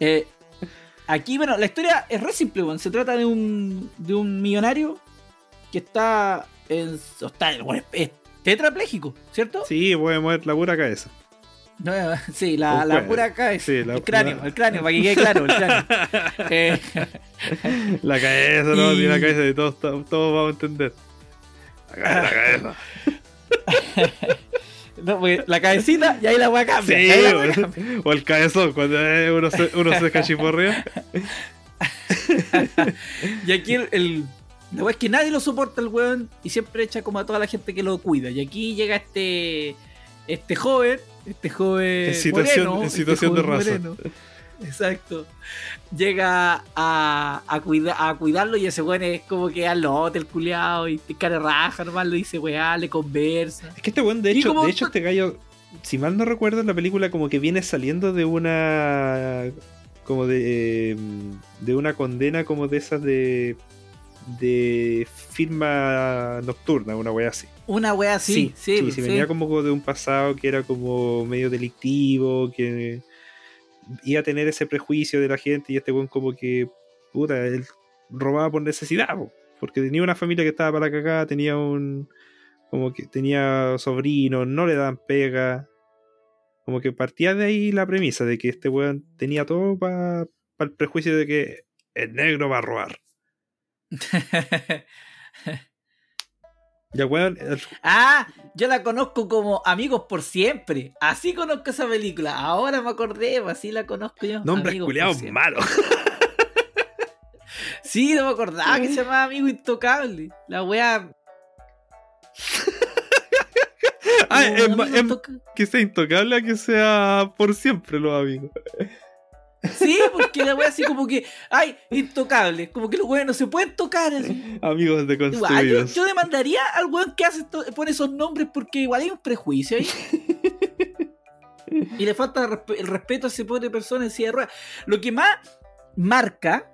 Eh, aquí, bueno, la historia es re simple, weón. Se trata de un, de un millonario que está en. está, bueno, es tetrapléjico, ¿cierto? Sí, a mover la pura cabeza. No, sí, la, la pura cabeza. Sí, la- el cráneo, la- el cráneo, para que quede claro, el cráneo. Eh, La cabeza, no, Y- la cabeza de todos, todos vamos a entender. La cabeza, la cabeza. no, la cabecita y ahí la weá cambia. Sí, la o, cambia. o el cabezón, cuando eh, uno se, uno se cachiporrea. Y aquí el, el- la weá es que nadie lo soporta el weón y siempre echa como a toda la gente que lo cuida. Y aquí llega este este joven, este joven En situación- moreno, en este situación de raza. moreno. Exacto. Llega a, a, cuida- a cuidarlo y ese weón es como que al lote, el culiado, y te cara raja, nomás lo dice weá, le conversa. Es que este weón, de hecho, como- de hecho, este gallo, si mal no recuerdo, en la película como que viene saliendo de una. como de. eh, de una condena como de esas de. de firma nocturna, una wea así. Una wea así, sí, sí, pues, sí, sí. venía como de un pasado que era como medio delictivo, que iba a tener ese prejuicio de la gente y este weón como que, puta, él robaba por necesidad, po, porque tenía una familia que estaba para la tenía un, como que tenía sobrinos, no le daban pega, como que partía de ahí la premisa de que este weón tenía todo para el prejuicio de que el negro va a robar. Ya weón, el- ah, yo la conozco como Amigos por Siempre. Así conozco esa película. Ahora me acordé, pues, así la conozco yo. nombres culiados malos. Sí, no me acordaba que se llamaba Amigo Intocable. La wea. Ah, No, es es que sea intocable a que sea por siempre los amigos. Sí, porque la wea así como que. Ay, intocable. Como que los weones no se pueden tocar. así. Amigos de yo, construidos. yo demandaría al weón que hace pone esos nombres porque igual hay un prejuicio ahí. y le falta el respeto a ese pobre persona en silla de ruedas. Lo que más marca.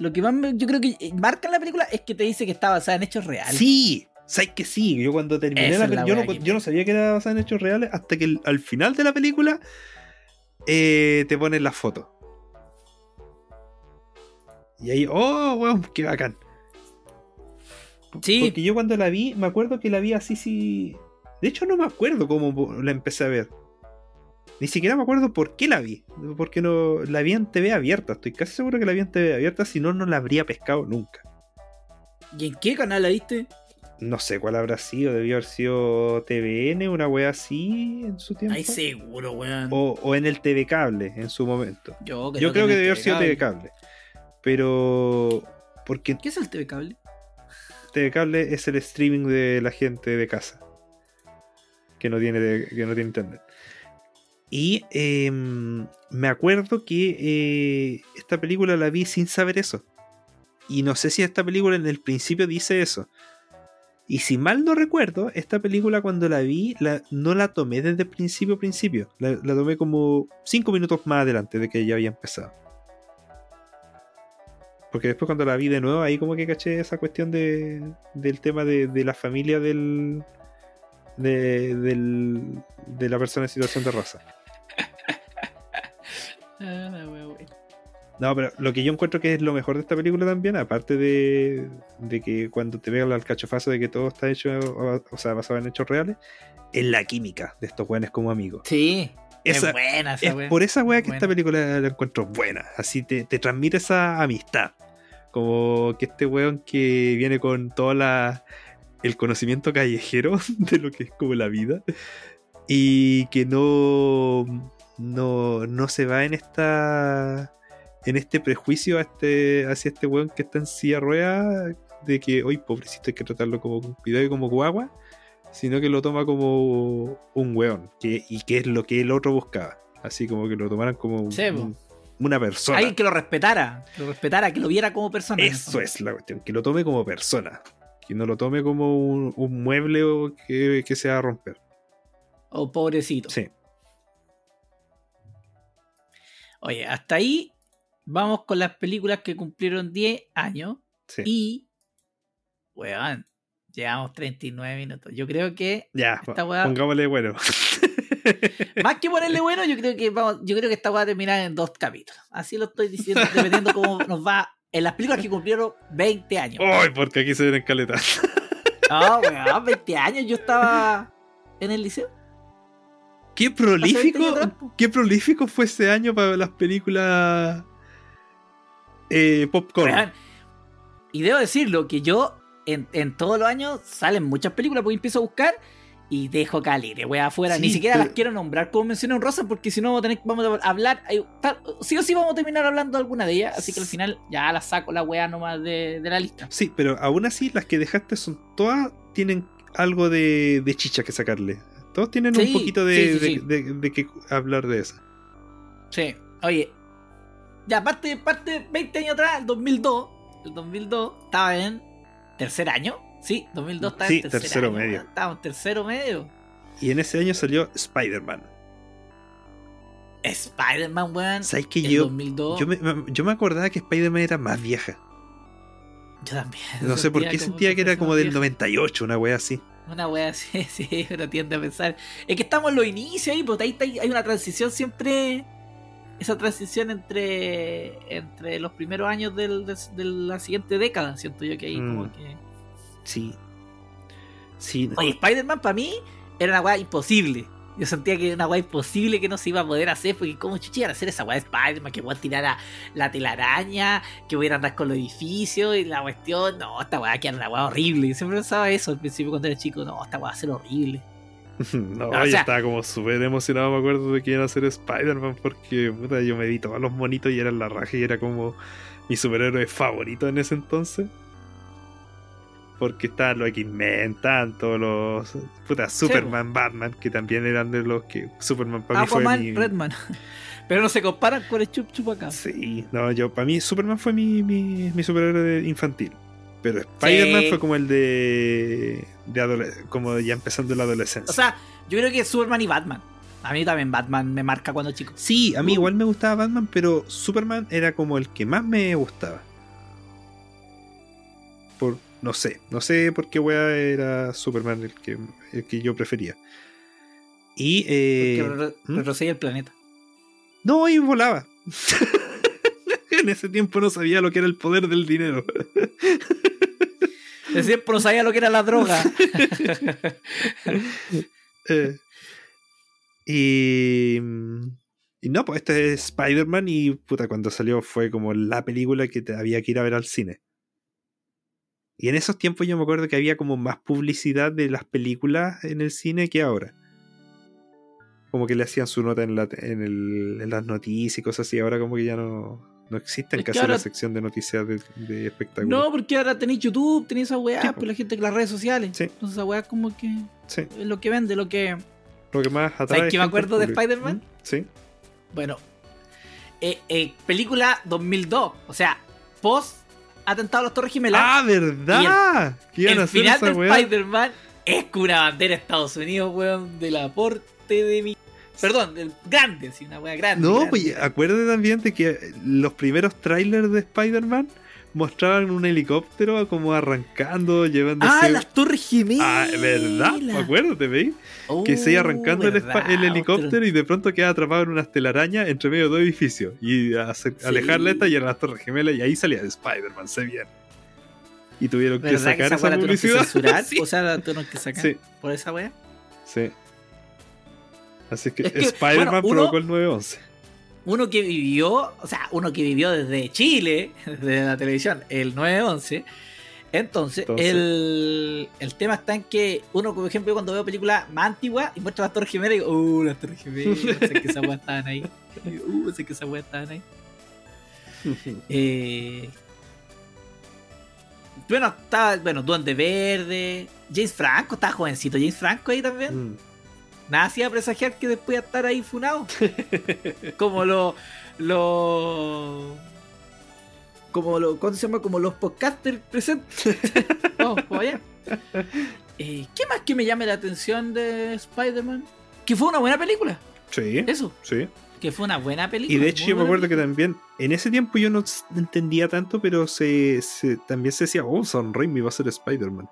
Lo que más yo creo que marca en la película es que te dice que está basada en hechos reales. Sí, sabes que sí. Yo cuando terminé Esa la película, yo, no, que- yo no sabía que era basada en hechos reales hasta que el- al final de la película eh, te ponen las fotos. Y ahí, oh, weón, qué bacán. Sí. Porque yo cuando la vi, me acuerdo que la vi así, sí. De hecho, no me acuerdo cómo la empecé a ver. Ni siquiera me acuerdo por qué la vi. Porque no la vi en TV abierta. Estoy casi seguro que la vi en TV abierta. Si no, no la habría pescado nunca. ¿Y en qué canal la viste? No sé cuál habrá sido. Debió haber sido TVN, una wea así en su tiempo. Ay, seguro, weón. O, o en el TV Cable en su momento. Yo, Yo no creo que tenía debió haber sido TV Cable. Pero. Porque ¿Qué es el TV Cable? TV Cable es el streaming de la gente de casa. Que no tiene, de- que no tiene internet. Y em, me acuerdo que eh, esta película la vi sin saber eso. Y no sé si esta película en el principio dice eso. Y si mal no recuerdo, esta película cuando la vi no la tomé desde principio principio. La, tomé como 5 minutos más adelante de que ya había empezado. Porque después cuando la vi de nuevo, ahí como que caché esa cuestión de, del tema de, de la familia del, de, del- de la persona en situación de raza. No, pero lo que yo encuentro que es lo mejor de esta película también, aparte de, de que cuando te pega el cachofazo de que todo está hecho, o, o sea, basado en hechos reales, es la química de estos weones como amigos. Sí. Esa- es buena esa Es wea. por esa wea que Buena. esta película la encuentro buena. Así te, te transmite esa amistad. Como que este weón que viene con toda la el conocimiento callejero de lo que es como la vida. Y que no. No, no se va en esta. En este prejuicio a este, hacia este weón que está en silla de ruedas. De que, hoy pobrecito, hay que tratarlo como con cuidado y como guagua sino que lo toma como un weón, que, y que es lo que el otro buscaba. Así como que lo tomaran como Sí, un- una persona. Alguien que lo respetara, que lo respetara, que lo viera como persona. Eso es la cuestión, que lo tome como persona. Que no lo tome como un, un mueble o que, que se va a romper. O pobrecito. Sí. Oye, hasta ahí vamos con las películas que cumplieron 10 años. sí. Y, weón, llevamos 39 minutos. Yo creo que, ya, esta po- weá- pongámosle bueno. más que ponerle bueno, yo creo que vamos, yo creo que esta va a terminar en dos capítulos. Así lo estoy diciendo, dependiendo cómo nos va en las películas que cumplieron 20 años. Ay, porque aquí se ven caletas. No, weón, 20 años. Yo estaba en el liceo. Qué Hace 20 años prolífico. Qué prolífico fue ese año para las películas eh, popcorn. Y debo decirlo que yo en, en todos los años salen muchas películas porque empiezo a buscar y dejo calire, weón, afuera. Ni siquiera pero- las quiero nombrar como mencioné rosa porque si no vamos a, tener, vamos a hablar. tal- sí o sí vamos a terminar hablando de alguna de ellas. Así que al final ya la saco la weá nomás de, de la lista. Sí, pero aún así las que dejaste son todas tienen algo de, de chicha que sacarle. Todos tienen un poquito de, sí, de- de- de que hablar de eso. Sí, oye. Ya, parte, parte 20 años atrás, el 2002. El 2002 estaba en tercer año. Sí, 2002 estaba Sí, en tercer tercero año, medio. Estaba en tercero medio. Y en ese año salió Spider-Man. Spider-Man, weón. ¿Sabes que yo, 2002. yo, me, yo me acordaba que Spider-Man era más vieja? Yo también. No sé por qué sentía que era como del vieja. 98, una wea así. Una wea así, sí, uno tiende a pensar. Es que estamos en los inicios ahí, porque ahí está- hay una transición siempre. Esa transición entre entre los primeros años del- de, de la siguiente década, siento yo que ahí Mm. como que. Sí. Sí. Oye, Spider-Man para mí era una weá imposible. Yo sentía que era una weá imposible que no se iba a poder hacer, porque como chuchi iban a hacer esa weá de Spider-Man, que weón tirara la telaraña, que hubiera andar con los edificios y la cuestión, no, esta weá que era una weá horrible. Yo siempre pensaba eso al principio cuando era chico, no, esta weá va a ser horrible. No, O yo sea- estaba como súper emocionado, me acuerdo de que iban a ser Spider-Man porque puta, yo me vi todos los monitos y eran la raja y era como mi superhéroe favorito en ese entonces. Porque estaban los X-Men, tanto los. Puta, Superman, Batman, que también eran de los que. Superman para mí fue Aquaman, mi. Redman. Pero no se comparan con el Chup Chup acá. Sí, no, yo, para mí Superman fue mi, mi, mi superhéroe infantil. Pero Spider-Man Sí. fue como el de. de como ya empezando la adolescencia. O sea, yo creo que Superman y Batman. A mí también Batman me marca cuando chico. Sí, a mí Uh. igual me gustaba Batman, pero Superman era como el que más me gustaba. Por, no sé, no sé por qué wea era Superman el que, el que yo prefería. Y eh, Porque ¿hmm? el planeta. no, y volaba. en ese tiempo no sabía lo que era el poder del dinero. De siempre no sabía lo que era la droga. Eh, y, y no, pues este es Spider-Man y puta, cuando salió fue como la película que te había que ir a ver al cine. Y en esos tiempos yo me acuerdo que había como más publicidad de las películas en el cine que ahora. Como que le hacían su nota en, la, en, el- en las noticias y cosas así. Ahora como que ya no, no existen Es que casi ahora- la sección de noticias de, de espectáculos. No, porque ahora tenéis YouTube, tenéis esa weá, Sí, pues la gente las redes sociales. Sí. Entonces esa weá como que Sí, es lo que vende, lo que. lo que más atrae. ¿Sabes qué me acuerdo de. Spider-Man? ¿Mm? Sí. Bueno. eh, eh, película 2002. O sea, post atentado a las Torres Gemelas. ¡Ah, verdad! ¿Qué iban a el hacer final de? Spider-Man es con una bandera de Estados Unidos, weón, del aporte de mi. Perdón, del grande, sí, una weá grande. No, grande, pues grande. acuérdate también de que los primeros trailers de Spider-Man mostraban un helicóptero como arrancando, llevándose. Ah, las Torres Gemelas. Ah, ¿verdad? Acuérdate, ¿veis? que se iba arrancando el, Oh, el helicóptero y de pronto queda atrapado en unas telarañas entre medio de dos edificios. Y a Sí. alejarle esta y eran las Torres Gemelas y ahí salía Spider-Man, se bien. Y tuvieron que ¿Verdad sacar esa esa tuvieron que publicidad. censurar? sí. O sea, la tuvieron que sacar Sí. por esa weá. sí. Así que, Es que, Spider-Man bueno, provocó el 911. Uno que vivió, o sea, uno que vivió desde Chile, desde la televisión, el 9-11. Entonces, Entonces. El, el tema está en que uno, por ejemplo, cuando veo películas más antiguas y muestra las Torres Gemelas, digo, uh, las Torres Gemelas, sé que esas weas estaban ahí. Uh, sé que esas weas estaban ahí. Eh, bueno, estaba, bueno, Duende Verde, James Franco, estaba jovencito, James Franco ahí también. Mm. Nada hacía presagiar que después iba a estar ahí funado. como lo. lo como lo. ¿Cómo se llama? Como los podcasters presentes. Vamos, allá. Eh, ¿Qué más que me llame la atención de Spider-Man? Que fue una buena película. Sí, Eso. sí. Que fue una buena película. Y de hecho yo me acuerdo que también, en ese tiempo yo no entendía tanto, pero se, se- también se decía, oh, Sam Raimi va a ser Spider-Man.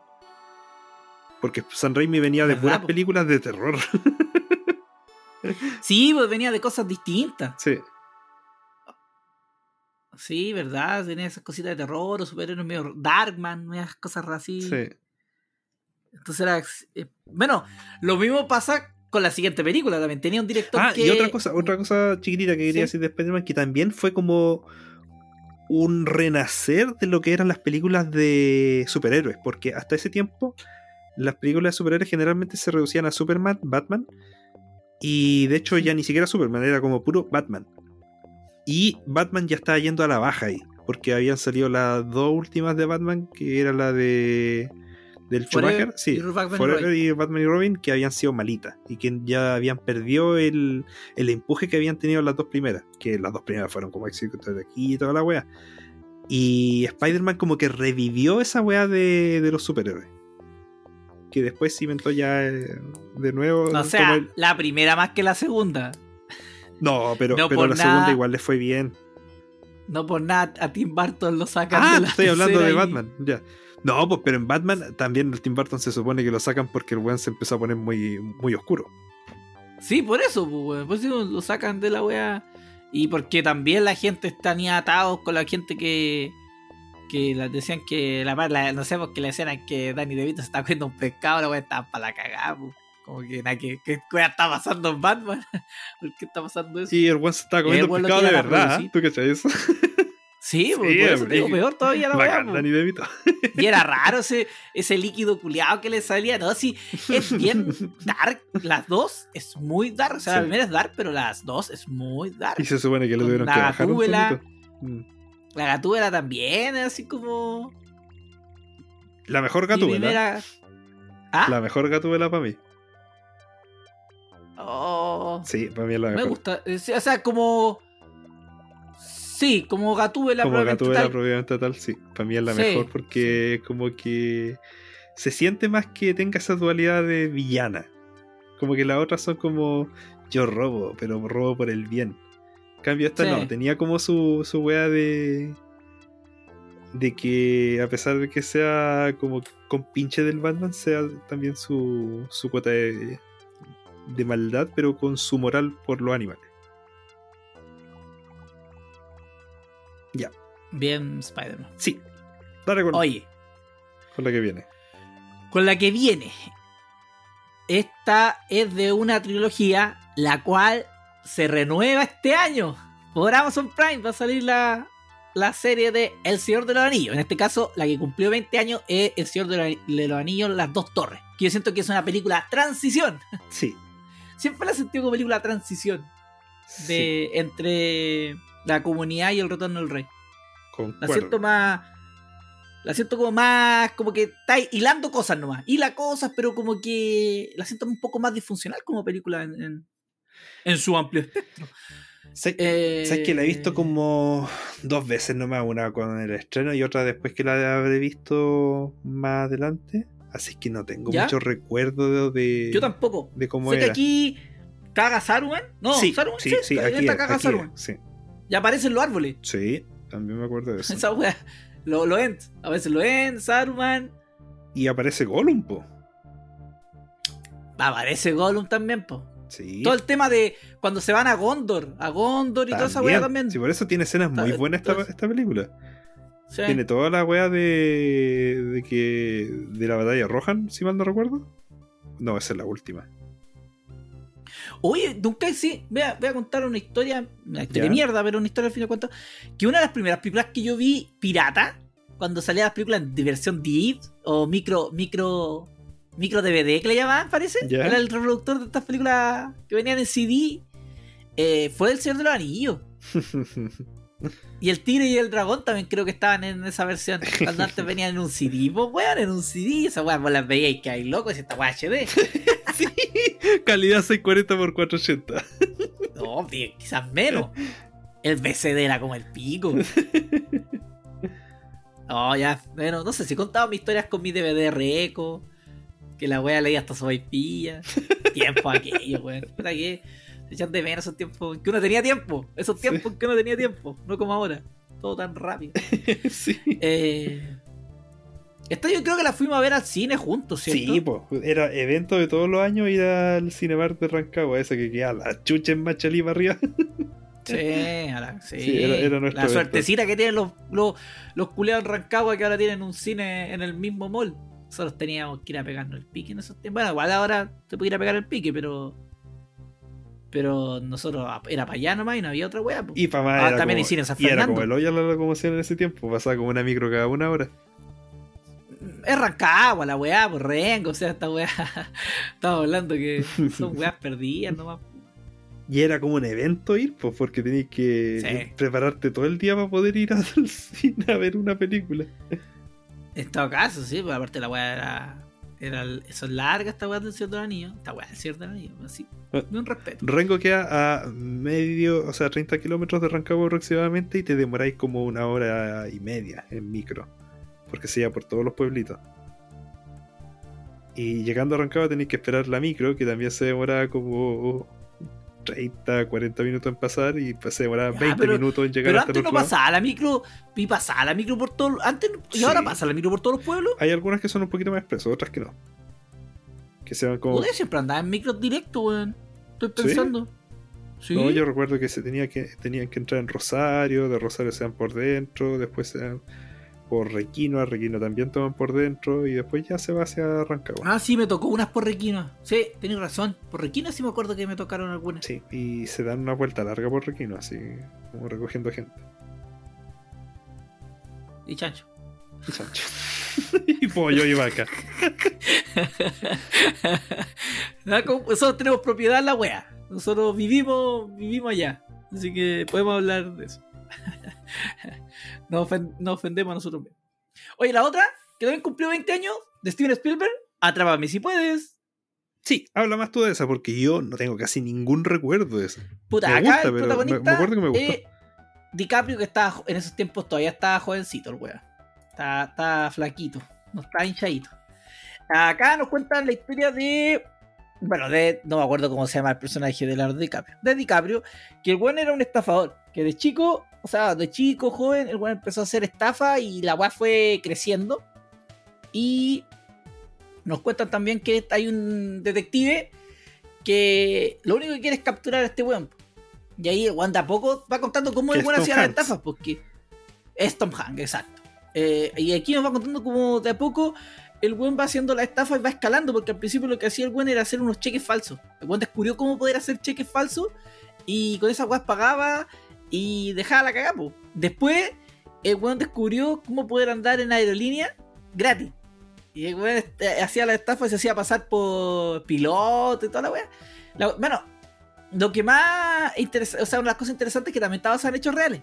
Porque Sam Raimi venía de ¿Verdad, puras po? películas de terror. Sí, pues venía de cosas distintas. sí. Sí, ¿verdad? Tenía esas cositas de terror o superhéroes medio Darkman, esas cosas así. Sí. Entonces era. eh, bueno, lo mismo pasa con la siguiente película también. Tenía un director Ah, que. y otra cosa, otra cosa chiquitita que quería Sí. decir de Spider-Man, que también fue como un renacer de lo que eran las películas de superhéroes, porque hasta ese tiempo las películas de superhéroes generalmente se reducían a Superman, Batman, y de hecho ya ni siquiera Superman, era como puro Batman. Y Batman ya estaba yendo a la baja ahí, porque habían salido las dos últimas de Batman, que era la de del Schumacher, sí, y Batman y Forever Robin. y Batman y Robin, que habían sido malitas y que ya habían perdido el, el empuje que habían tenido las dos primeras, que las dos primeras fueron como éxitos de aquí y toda la wea. Y Spider-Man como que revivió esa wea de, de los superhéroes. Que después se inventó ya eh, de nuevo. O sea, el- la primera más que la segunda. No, pero, no pero la nada. segunda igual les fue bien. No por nada a Tim Burton lo sacan Ah, de la estoy hablando de y- Batman, ya. No, pues pero en Batman también el Tim Burton se supone que lo sacan porque el weón se empezó a poner muy, muy oscuro. Sí, por eso, pues, weón. Por eso lo sacan de la wea. Y porque también la gente está ni atados con la gente que. Que les decían que la, la no sé, porque le decían que Danny DeVito se estaba comiendo un pescado, la wea estaba para la cagada, pues. Como que ¿qué wea está pasando en Batman? ¿Por qué está pasando eso? Y el weón se el comiendo lo pescado de verdad. reproducir. ¿Tú cachai eso? Sí, pues, Sí, por eso te digo, peor todavía la pues. DeVito. Y era raro ese, ese líquido culiado que le salía. No, sí, es bien dark. Las dos es muy dark. O sea, la Sí. primera es dark, pero las dos es muy dark. Y se supone que lo tuvieron la que bajar un poquito. La gatúbela también, así como. La mejor gatúbela. primera. ¿Ah? La mejor gatúbela para mí. Oh, Sí, para mí es la me mejor. gusta. Eh, O sea, como. Sí, como gatúbela. como probablemente gatúbela propiamente tal, sí. Para mí es la Sí, mejor porque como que se siente más que tenga esa dualidad de villana. Como que las otras son como yo robo, pero robo por el bien. Cambio esta Sí. no, tenía como su, su wea de de que a pesar de que sea como con pinche del Batman, sea también su, su cuota de, de maldad, pero con su moral por los animales. Bien, Spider-Man. Sí, dale con, Oye, con la que viene. con la que viene. Esta es de una trilogía la cual se renueva este año. Por Amazon Prime va a salir la, la serie de El Señor de los Anillos. En este caso, la que cumplió 20 años es El Señor de los, Anillos, Las Dos Torres. Que yo siento que es una película transición. Sí. Siempre la he sentido como película transición sí. de entre la comunidad y el retorno del rey. La Concuerdo. siento más. La siento como más. Como que está hilando cosas nomás. Hila cosas, pero como que. La siento un poco más disfuncional como película en, en, en su amplio espectro. Sé- Eh, ¿Sabes que la he visto como dos veces nomás? Una con el estreno y otra después que la habré visto más adelante. Así que no tengo ¿Ya? mucho recuerdo de, Yo tampoco. de cómo sé que aquí. Caga Saruman. No, sí, Saruman sí, aquí, esta es, caga aquí Saruman. es, sí. Y aparecen los árboles. Sí, también me acuerdo de eso. Esa wea. Lo, lo End. A veces lo End, Saruman. Y aparece Gollum, po. Aparece Gollum también, po. Sí. Todo el tema de cuando se van a Gondor. A Gondor y toda esa wea también. Sí, por eso tiene escenas muy buenas esta, esta película. Sí. Tiene toda la wea de, de que de la batalla Rohan, si mal no recuerdo. No, esa es la última. Oye, nunca sí, voy a, voy a contar una historia, una historia de mierda, pero una historia al fin de cuentas. Que una de las primeras películas que yo vi pirata, cuando salían las películas de versión DIV o micro, micro, micro DVD que le llamaban, parece. Era el reproductor de estas películas que venían en CD. eh, fue El Señor de los Anillos. Y el Tigre y el Dragón también creo que estaban en esa versión. Cuando antes venían en un CD, pues weón, en un CD. Esa weá vos las veíais que hay loco, y esta weá HD. Calidad 640 x 480. No, quizás menos. El BCD era como el pico. No, ya, bueno, no sé si he contado mis historias con mi DVD Reco. Que la wea leía hasta su vaipilla. Tiempo aquello, weón. Puta que se echan de menos esos tiempos que uno tenía tiempo. Esos Sí. tiempos en que uno tenía tiempo. No como ahora. Todo tan rápido. sí. Eh, esta yo creo que la fuimos a ver al cine juntos, ¿cierto? Sí, pues, era evento de todos los años ir al Cinemark de Rancagua, ese que queda la chucha en Machalí para arriba. Sí, a la, sí. Sí, era- era nuestro la evento. suertecita que tienen los, los, los culeados en Rancagua que ahora tienen un cine en el mismo mall. Nosotros teníamos que ir a pegarnos el pique en esos tiempos. Bueno, igual ahora se puede ir a pegar el pique, pero. Pero nosotros era para allá nomás y no había otra wea. po. Y para más Ah, era también como, San y era como el hoyo la locomoción en ese tiempo, pasaba como una micro cada una hora. Es Rancagua la weá, por rengo. O sea, esta weá. Estamos hablando que son weas perdidas nomás. Y era como un evento ir, pues, porque tenías que Sí. prepararte todo el día para poder ir al cine a ver una película. En todo caso, sí, pues aparte la weá era. Era eso es larga esta weá del de los Anillos. Esta weá del de los Anillos. Así. Ah. Un respeto. Rengo queda a medio, o sea, 30 kilómetros de Rancagua aproximadamente y te demoráis como una hora y media en micro, porque se iba por todos los pueblitos. Y llegando a Rancagua tenéis que esperar la micro, que también se demoraba como 30, 40 minutos en pasar y pues se demoraba Ya, 20 pero- minutos en llegar Pero hasta antes no pasaba la micro. Y pasaba la micro por todos. Antes y Sí. ahora pasa la micro por todos los pueblos. Hay algunas que son un poquito más expresos, otras que no. Que se van como... Joder, siempre andaba en micros directo, weón. Estoy ¿Sí? pensando. Sí. No, yo recuerdo que se tenía que tenían que entrar en Rosario, de Rosario se dan por dentro, después se dan por Requino, a Requino también toman por dentro y después ya se va hacia Rancagua. Ah, sí, me tocó unas por Requino. Sí, tenés razón. Por Requino sí me acuerdo que me tocaron algunas. Sí, y se dan una vuelta larga por Requino, así como recogiendo gente. Y chancho. Y chancho. y pollo y vaca. Nosotros tenemos propiedad en la wea. Nosotros vivimos, vivimos allá. Así que podemos hablar de eso. no, ofen- no ofendemos a nosotros mismos. Oye, la otra, que también cumplió 20 años, de Steven Spielberg, Atrápame si puedes. Sí, habla más tú de esa porque yo no tengo casi ningún recuerdo de esa. Puta, Me acá gusta, el pero protagonista. me- me acuerdo que me gustó. eh, DiCaprio, que estaba en esos tiempos todavía estaba jovencito, el weón. Está, está flaquito, no está hinchadito. Acá nos cuentan la historia de. Bueno, de. No me acuerdo cómo se llama el personaje de Leonardo DiCaprio. De DiCaprio, que el weón era un estafador. Que de chico, o sea, de chico, joven, el weón empezó a hacer estafa y la weá fue creciendo. Y nos cuentan también que hay un detective que lo único que quiere es capturar a este weón. Y ahí el weón de a poco va contando cómo el weón hacía las estafas, porque es Tom Hanks, exacto. Eh, y aquí nos va contando cómo de a poco el weón va haciendo la estafa y va escalando, porque al principio lo que hacía el weón era hacer unos cheques falsos. El weón descubrió cómo poder hacer cheques falsos y con esas weas pagaba y dejaba la cagada. Después el weón descubrió cómo poder andar en aerolínea gratis. Y el weón este, hacía la estafa y se hacía pasar por piloto y toda la. La- bueno, lo que más interesa, o sea, una de las cosas interesantes es que también estaba en hechos reales.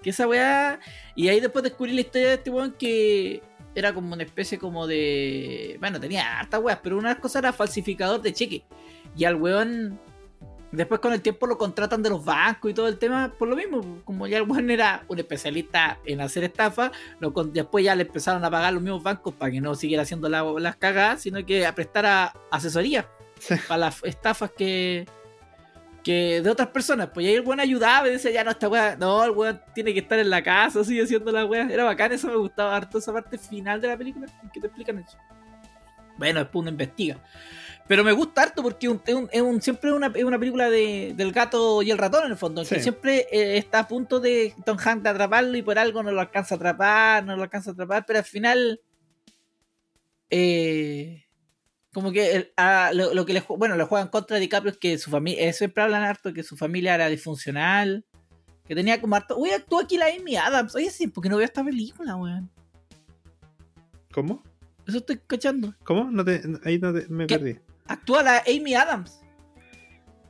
Que esa weá. Y ahí después descubrí la historia de este weón que era como una especie como de. Bueno, tenía hartas weas, pero una de las cosas era falsificador de cheque. Y al weón. Después con el tiempo lo contratan de los bancos y todo el tema por lo mismo. Como ya el weón era un especialista en hacer estafa, lo con- después ya le empezaron a pagar los mismos bancos para que no siguiera haciendo la- las cagadas, sino que a prestar asesoría Sí. para las estafas que, que de otras personas. Pues y ahí el weón ayudaba y decía, ya no, esta weá, no, el weón tiene que estar en la casa, así haciendo la weá. Era bacán, eso me gustaba harto, esa parte final de la película, que te explican eso. Bueno, después uno investiga. Pero me gusta harto porque un- un- un- siempre es una, película de, del gato y el ratón en el fondo. Que siempre eh, está a punto de Tom Hanks de atraparlo y por algo no lo alcanza a atrapar, no lo alcanza a atrapar, pero al final... Eh, como que el- a- lo, lo que le, bueno, le juegan contra DiCaprio es que su familia, eh, siempre hablan harto que su familia era disfuncional, que tenía como harto, uy, actúa aquí la Amy Adams, oye, sí, porque no veo esta película, weón. ¿Cómo? Eso estoy cachando. ¿Cómo? No te, ahí no te, me ¿Qué? perdí. Actúa la Amy Adams.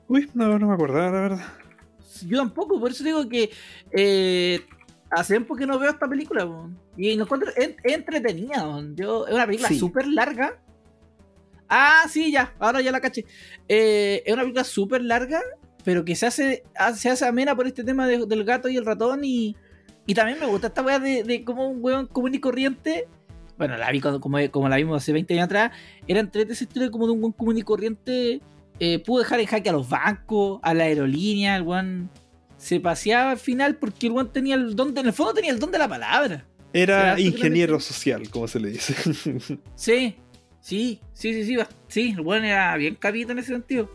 Uy, no, no me acordaba, la verdad. Yo tampoco, por eso digo que eh, hace tiempo que no veo esta película, weón. y no encuentro es, es entretenida. Yo, es una película Sí. súper larga. Ah, sí, ya, ahora ya la caché. Eh, es una película súper larga, pero que se hace, se hace amena por este tema de- del gato y el ratón. Y, y también me gusta esta weá de, de como un weón común y corriente. Bueno, la vi como, como la vimos hace 20 años atrás. Era entre esa historia como de un weón común y corriente. eh, pudo dejar en jaque a los bancos, a la aerolínea. El weón se paseaba al final porque el weón tenía el don, de- en el fondo tenía el don de la palabra. Era Era ingeniero social, como se le dice. Sí, sí, sí, sí, sí. Sí, el weón era bien capito en ese sentido.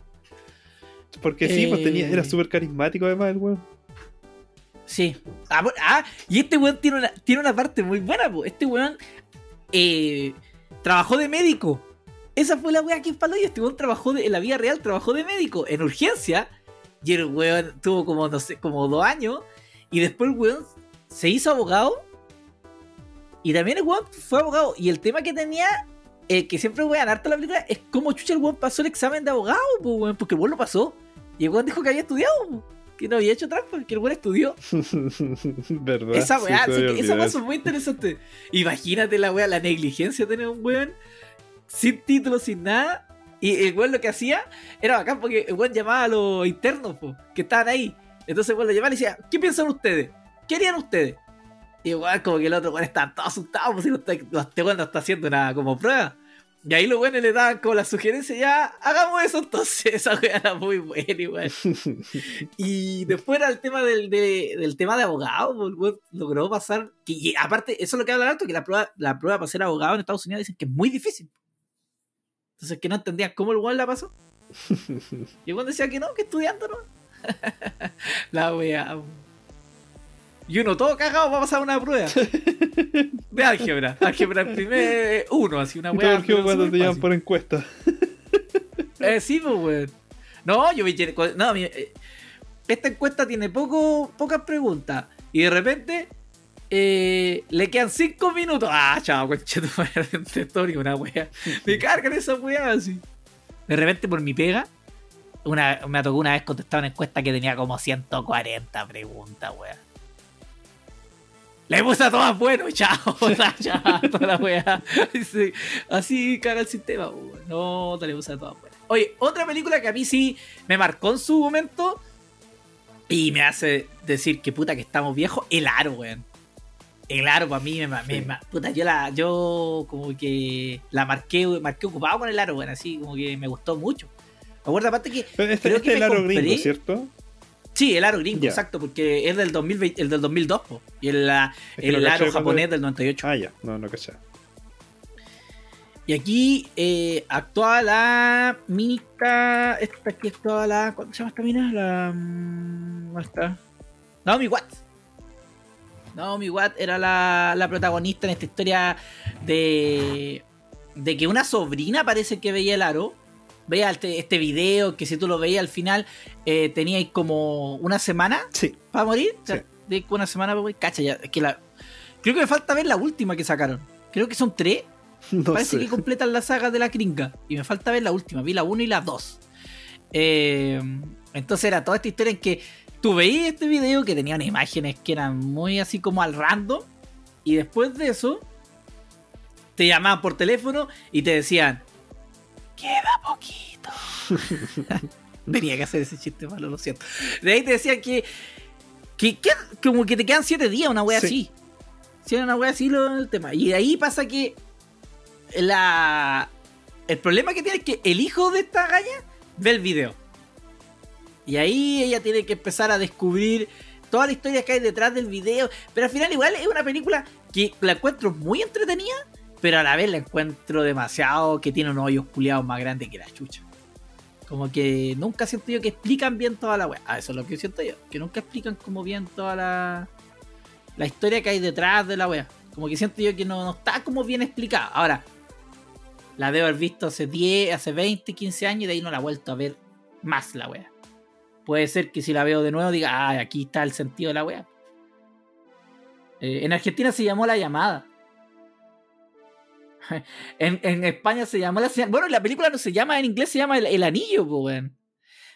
Porque sí, pues tenía, era Eh. súper carismático además el weón. Sí. Ah, ah, y este weón tiene una, tiene una parte muy buena, po. Este weón eh, trabajó de médico. Esa fue la weá que faló y este weón trabajó en la vida real, trabajó de médico en urgencia. Y el weón tuvo como, no como dos años. Y después el weón se hizo abogado. Y también el weón fue abogado. Y el tema que tenía, eh, que siempre weón harto la película, es cómo chucha el weón pasó el examen de abogado, porque el weón lo pasó. Y el weón dijo que había estudiado, que no había hecho trampa, que el weón estudió. ¿Verdad? Esa weá, sí, que- había esa weá es muy interesante. Imagínate la weá, la negligencia de tener un weón sin título, sin nada. Y el weón lo que hacía era bacán porque el weón llamaba a los internos po, que estaban ahí. Entonces el weón lo llamaba y decía, ¿qué piensan ustedes? ¿Qué harían ustedes? Y igual como que el otro weón estaba todo asustado, pues si no está, este weón no está haciendo nada como prueba. Y ahí los weones le daban como la sugerencia, ya, hagamos eso entonces. Esa weá era muy buena igual. Y después era el tema del, de- del tema de abogado, pues, el logró pasar. Que, y aparte, eso es lo que habla que la prueba, la prueba para ser abogado en Estados Unidos dicen que es muy difícil. Entonces que no entendían cómo el weón la pasó. Y el decía que no, que estudiando, ¿no? la weá. Y uno todo cagado va a pasar una prueba. De álgebra. Álgebra el primer uno, así una weá. cuando te llaman por encuesta. Eh, sí, pues, weón. No, yo vi. No, eh, esta encuesta tiene poco, pocas preguntas. Y de repente. eh, le quedan 5 minutos. Ah, chao, concheto, historia, una wea. Me cargan esas weas así. De repente, por mi pega, una, me tocó una vez contestar una encuesta que tenía como 140 preguntas, wea. Le puse a todas bueno, chao, chao, toda la wea. Así, así caga el sistema, weón. No, te le puse a todas buenas. Oye, otra película que a mí sí me marcó en su momento y me hace decir que puta que estamos viejos, El Aro, weón. El Aro para mí me, me- Sí. me- puta, yo la yo como que la marqué, marqué ocupado con El Aro, weón, así como que me gustó mucho. Me acuerdo aparte que Pero este, Creo este que es el aro compré- gringo, ¿cierto? Sí, el aro gringo, exacto, porque es del 2020, el del 2002, po, y el, la- Es que no el caché aro japonés del 98. Ah, ya, no, no cachaba. Y aquí eh, actúa la minita, esta aquí actúa la, ¿cómo se llama esta mina? La, mm, ¿dónde está? Naomi Watts. Naomi Watts era la, la protagonista en esta historia de, de que una sobrina parece que veía el aro. Veía este, este video que si tú lo veías al final eh, teníais como una semana Sí. para morir. Sí. de una semana para morir. Cacha, ya. Es que la, creo que me falta ver la última que sacaron. Creo que son tres. No Parece sé. que completan la saga de la gringa. Y me falta ver la última. Vi la 1 y la 2. entonces era toda esta historia en que tú veías este video que tenían imágenes que eran muy así como al random. Y después de eso, te llamaban por teléfono y te decían: Queda poquito. Tenía que hacer ese chiste malo, lo siento. De ahí te decían que. que, que- como que te quedan 7 días, una wea Sí. así. Si era una wea así lo, el tema. Y de ahí pasa que la el problema que tiene es que el hijo de esta galla ve el video. Y ahí ella tiene que empezar a descubrir toda la historia que hay detrás del video. Pero al final igual es una película que la encuentro muy entretenida, pero a la vez la encuentro demasiado que tiene unos hoyos culiados más grandes que la chucha. Como que nunca siento yo que explican bien toda la wea. Ah, eso es lo que siento yo. Que nunca explican como bien toda la, la historia que hay detrás de la wea. Como que siento yo que no, está como bien explicada. Ahora, la debo haber visto hace 10, hace 20, 15 años y de ahí no la he vuelto a ver más la wea. Puede ser que si la veo de nuevo diga, ah, aquí está el sentido de la wea. Eh, en Argentina se llamó La Llamada. en, en España se llamó La Señal. Bueno, la película no se llama, en inglés se llama El, El Anillo, po, weón.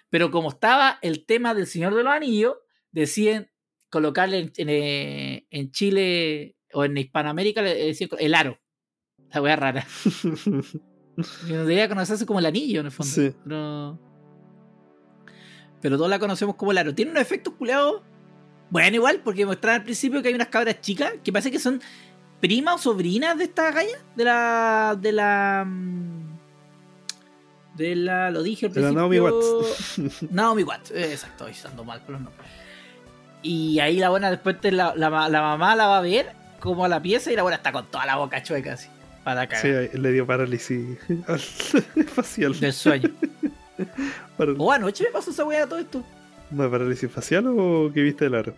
Pero como estaba el tema del Señor de los Anillos, deciden colocarle en, en, eh, en Chile o en Hispanoamérica, le decían El Aro. La wea rara. Que no debería conocerse como el anillo, en el fondo. Sí. Pero. Pero todos la conocemos como el aro. Tiene unos efectos culeados. Bueno, igual, porque mostraron al principio que hay unas cabras chicas que parece que son primas o sobrinas de esta galla. De la. De la. mm, De la. Lo dije al De la principio. Naomi Watts. Naomi Watts, exacto, estoy usando mal con los nombres. Y ahí la buena después te la, la, la mamá la va a ver como a la pieza y la buena está con toda la boca chueca así. Para cagar. Sí, le dio parálisis facial. Del sueño. Paral- O anoche me pasó esa weá todo esto. ¿No parálisis facial o que viste el aro?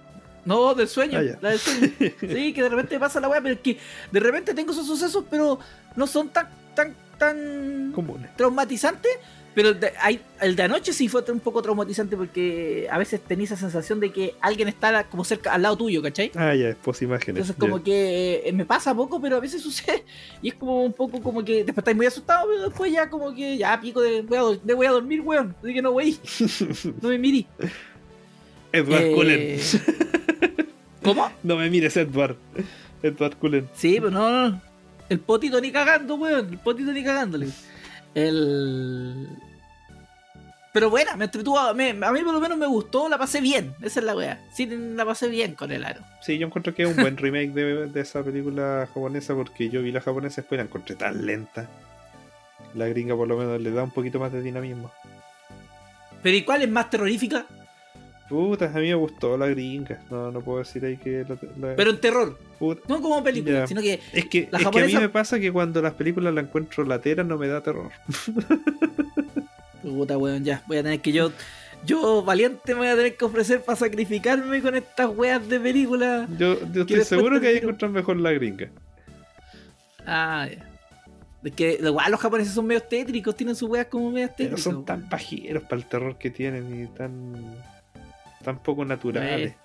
No, del sueño. Ah, la del sueño. Sí, que de repente pasa la weá, pero es que de repente tengo esos sucesos, pero no son tan, tan, tan Comunes. traumatizantes. Pero el de, hay- el de anoche sí fue un poco traumatizante porque a veces tenía esa sensación de que alguien está como cerca al lado tuyo, ¿cachai? Ah, ya, pos imágenes. Entonces como que eh, me pasa poco, pero a veces sucede. Y es como un poco como que después estáis muy asustados, pero después ya como que ya pico de voy a, de voy a dormir, weón. Así que no, wey, no me miri. Edward Eh, Cullen. ¿Cómo? No me mires, Edward. Edward Cullen. Sí, pero no, no. El potito ni cagando, weón. El potito ni cagándole. El. Pero bueno, me entretuvo. a mí por lo menos me gustó, la pasé bien. Esa es la weá. Sí, la pasé bien con el aro. Sí, yo encuentro que es un buen remake de, de esa película japonesa porque yo vi la japonesa después la encontré tan lenta. La gringa por lo menos le da un poquito más de dinamismo. Pero ¿y cuál es más terrorífica? Puta, a mí me gustó la gringa. No, no puedo decir ahí que la, la- Pero en terror. Puta. No como película, sino que Es que, La es que a mí me pasa que cuando las películas la encuentro lateras no me da terror. Puta, weón, ya. Voy a tener que yo. Yo, valiente, me voy a tener que ofrecer para sacrificarme con estas weas de película. Yo, yo estoy seguro que hay que encontrar mejor la gringa. Ah, ya. Es que igual los japoneses son medio tétricos, tienen sus weas como medio Pero tétricos. son tan pajeros para el terror que tienen y tan, tan poco naturales.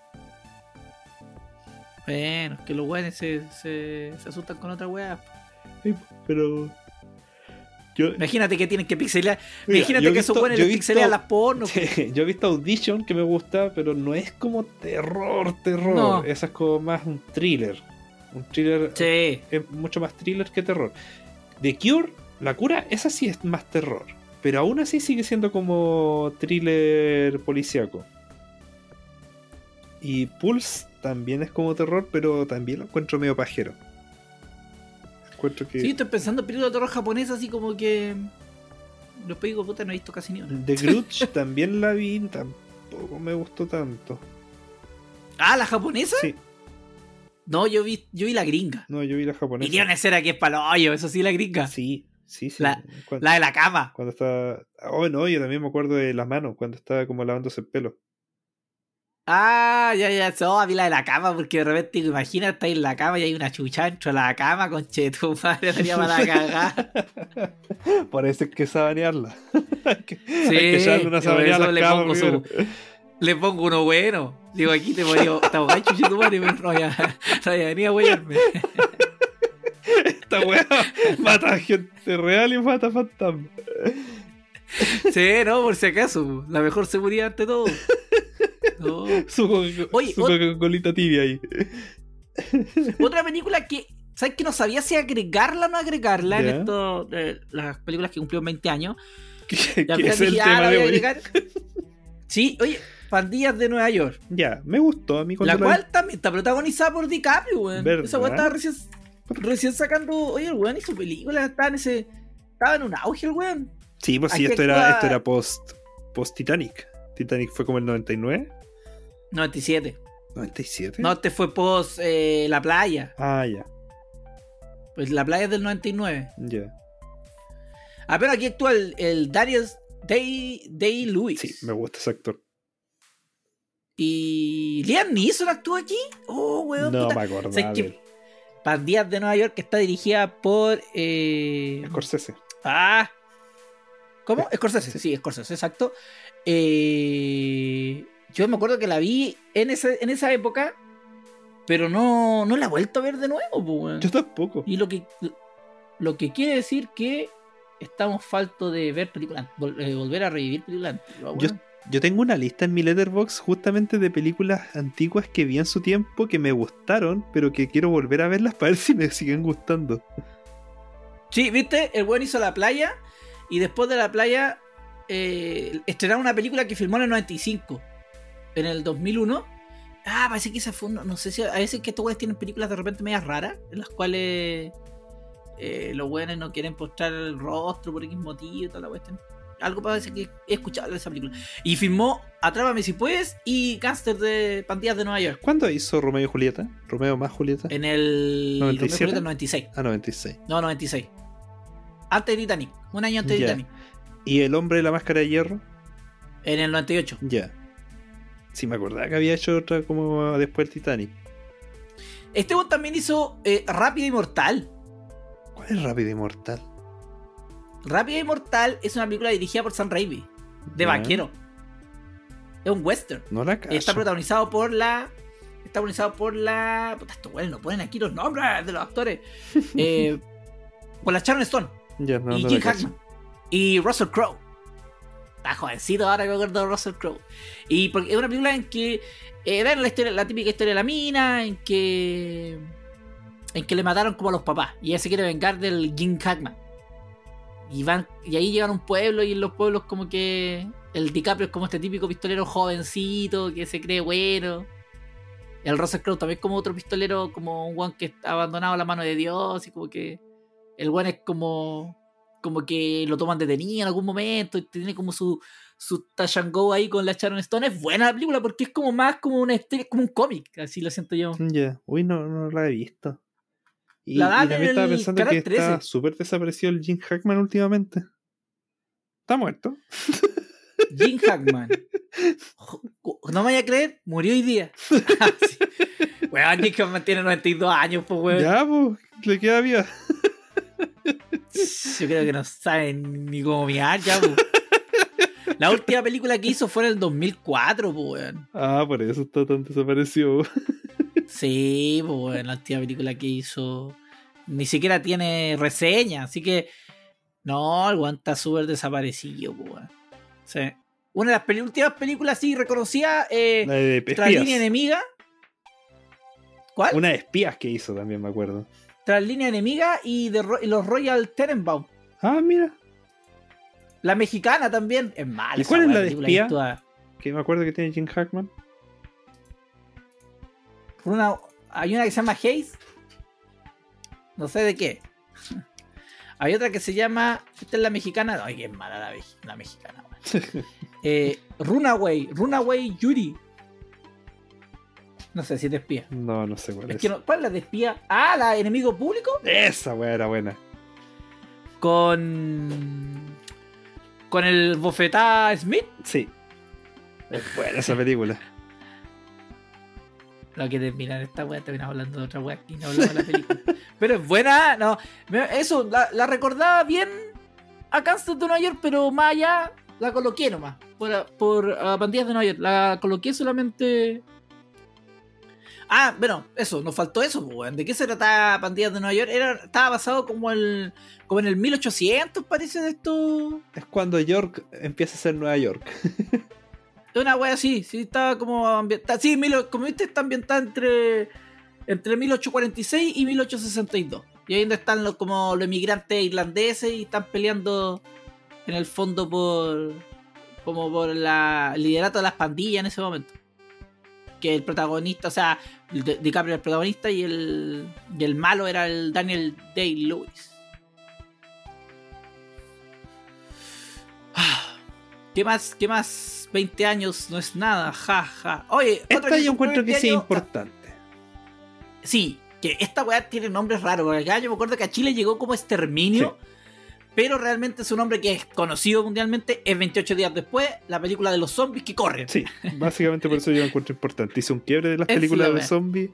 Bueno, es que los weones se, se, se asustan con otra wea. Sí, Pero. Yo, Imagínate que tienen que pixelear. Mira, Imagínate que esos weones les pixelean las pornos. yo he visto Audition que me gusta, pero no es como terror, terror. No. Esa es como más un thriller. Un thriller Sí. es mucho más thriller que terror. The Cure, la cura, esa sí es más terror. Pero aún así sigue siendo como thriller policíaco. Y Pulse también es como terror, pero también lo encuentro medio pajero. Encuentro que Sí, estoy pensando en películas de terror japonesa así como que. Los digo, puta, no he visto casi ni una. The Grudge también la vi, tampoco me gustó tanto. Ah, ¿la japonesa? Sí, No, yo vi, yo vi la gringa. no, yo vi la Y japonesa. tiene una escena que es para hoyo, eso sí, la gringa. Sí, sí, sí. La- Cuando, La de la cama. cuando está. Oh, no, yo también me acuerdo de las manos, cuando estaba como lavándose el pelo. Ah, ya, ya, no, vi la de la cama, porque de repente, imagina, está en la cama y hay una chucha dentro de la cama, con tu madre, tenía para cagar. Parece que sabanearla. hay que, Sí, hay que echarle una por sabaneada a eso las le pongo, su- le pongo uno bueno. Digo, aquí te voy a estamos gachos, chucha tu madre, pero no vaya a a huellarme. Esta weá mata a gente real y mata fantasma. Sí, no, por si acaso, la mejor seguridad ante todo. No. Su, Oye, su Coca-Colita tibia ahí. Otra película que, ¿sabes que no sabía si agregarla o no agregarla en esto, las películas que cumplieron 20 años? Final es el dije, ah, tema de hoy. Sí, oye, Pandillas de Nueva York. Ya, me gustó a mí La cual también está protagonizada por DiCaprio, weón. Esa weón estaba recién, recién sacando. Oye, el weón hizo película, estaba en ese. Estaba en un auge el weón. Sí, pues sí, esto era, esto era post, post Titanic. Titanic fue como el 99, 97. 97. No, este fue post eh, La Playa. Ah, ya, Pues La Playa es del 99. ya. Ah, pero aquí actúa el, el Darius Day, Day Lewis. Sí, me gusta ese actor. Y Liam Neeson actúa aquí. Oh, weón. No puta. me acordaba ¿Sabes de qué? él. Pandillas de Nueva York que está dirigida por. Eh... Scorsese. Ah. ¿Cómo? Scorsese, sí, Scorsese, exacto. Eh, yo me acuerdo que la vi en, ese, en esa época, pero no, no la he vuelto a ver de nuevo. weón. Yo tampoco. Y lo que, lo que quiere decir que estamos falto de ver películas, vol- eh, volver a revivir películas antiguas, Yo-. Yo tengo una lista en mi letterbox justamente de películas antiguas que vi en su tiempo que me gustaron, pero que quiero volver a verlas para ver si me siguen gustando. Sí, ¿viste? El weón hizo la playa y después de la playa eh, estrenaron una película que filmó en el 95. En el 2001. Ah, parece que esa fue una- No sé si. A veces que estos weones tienen películas de repente medias raras. En las cuales. eh, los weones no quieren postrar el rostro por X motivo y toda la cuestión. Algo parece que he escuchado de esa película. Y filmó Atrápame si puedes y Cáncer de Pandillas de Nueva York. ¿Cuándo hizo Romeo y Julieta? ¿Romeo más Julieta? En el. 97? Romeo y Julieta, 96. Ah, 96. No, 96. Antes de Titanic. Un año antes de. Titanic. ¿Y el hombre de la máscara de hierro? En el 98. Ya. Sí, me acordaba que había hecho otra como después del Titanic. Este weón también hizo eh, Rápido y Mortal. ¿Cuál es Rápido y Mortal? Rápido y Mortal es una película dirigida por Sam Raimi. De vaquero. Es un western. No la cacho. Está protagonizado por la. Está protagonizado por la. Puta, estos weones no ponen aquí los nombres de los actores. Eh, por la Sharon Stone. Ya, no, y no Jim. Hackman. Y Russell Crowe. Jovencito ahora que me acuerdo de Russell Crowe. Y porque es una película en que era la, historia, la típica historia de la mina, en que en que le mataron como a los papás. Y ella se quiere vengar del Jim Hackman. Y van y ahí llegan a un pueblo y en los pueblos como que el DiCaprio es como este típico pistolero jovencito que se cree bueno. El Russell Crowe también es como otro pistolero, como un guan que está abandonado a la mano de Dios y como que el guan es como como que lo toman detenido en algún momento y tiene como su su touch and go ahí con la Sharon Stone. Es buena la película porque es como más como una como un cómic, así lo siento yo. Ya. Uy, no, no la he visto. Y, La y dan también en estaba pensando que está 13. súper desaparecido el Jim Hackman últimamente. Está muerto. Jim Hackman. No me vaya a creer, murió hoy día. Sí. Weón, Jim Hackman tiene 92 años, pues weón. Ya, pues, le queda vida. Yo creo que no saben ni cómo mirar ya. La última película que hizo fue en el 2004, pues weón. Ah, por eso está tan desaparecido. Sí, pues bueno, la última película que hizo ni siquiera tiene reseña, así que no, el está súper desaparecido, pues weón. Sí. Una de las últimas películas sí reconocida, eh, La de espías. enemiga. ¿Cuál? Una de espías que hizo también, me acuerdo. Tras línea enemiga y, de Ro- y los Royal Tenenbaum. Ah, mira. La mexicana también es mala. ¿Y cuál es la de espía? que me acuerdo que tiene Jim Hackman. Una, hay una que se llama Haze. No sé de qué. Hay otra que se llama. Esta es la mexicana. Ay, qué mala la, mexicana. eh, Runaway. Runaway Yuri. No sé si es de espía. No, no sé cuál Es es. que no- ¿Cuál es la de espía? Ah, la de enemigo público. Esa weá era buena. Con. Con el bofetá Smith. Sí. Es buena esa película. No que terminar esta weá, terminamos hablando de otra weá y no hablamos de la película. pero es buena, no. Eso, la, la recordaba bien a Kansas de Nueva York, pero más allá la coloqué nomás. Por, por ah, Pandillas de Nueva York. La coloqué solamente. Ah, bueno, eso, nos faltó eso, pues, weón. ¿De qué se trataba Pandillas de Nueva York? Era, estaba basado como el. como en el 1800, parece, de esto. Es cuando York empieza a ser Nueva York. Es una wea así, sí, estaba como ambientada. Sí, mil- como viste, está ambientada entre, entre 1846 y 1862. Y ahí donde están los, como los inmigrantes irlandeses y están peleando en el fondo por. como por la, el liderato de las pandillas en ese momento. Que el protagonista, o sea, Di- DiCaprio el protagonista y el, y el malo era el Daniel Day-Lewis. Ah, ¿Qué más? ¿Qué más? 20 años no es nada, ja, ja. Oye, Esta yo encuentro que 20 sí es años- importante. Sí, que esta weá tiene nombres raros. Porque acá yo me acuerdo que a Chile llegó como exterminio. Pero realmente su nombre que es conocido mundialmente es 28 días después, la película de los zombies que corren. Sí, básicamente por eso yo lo encuentro importante. Hizo un quiebre de las Es películas la de zombies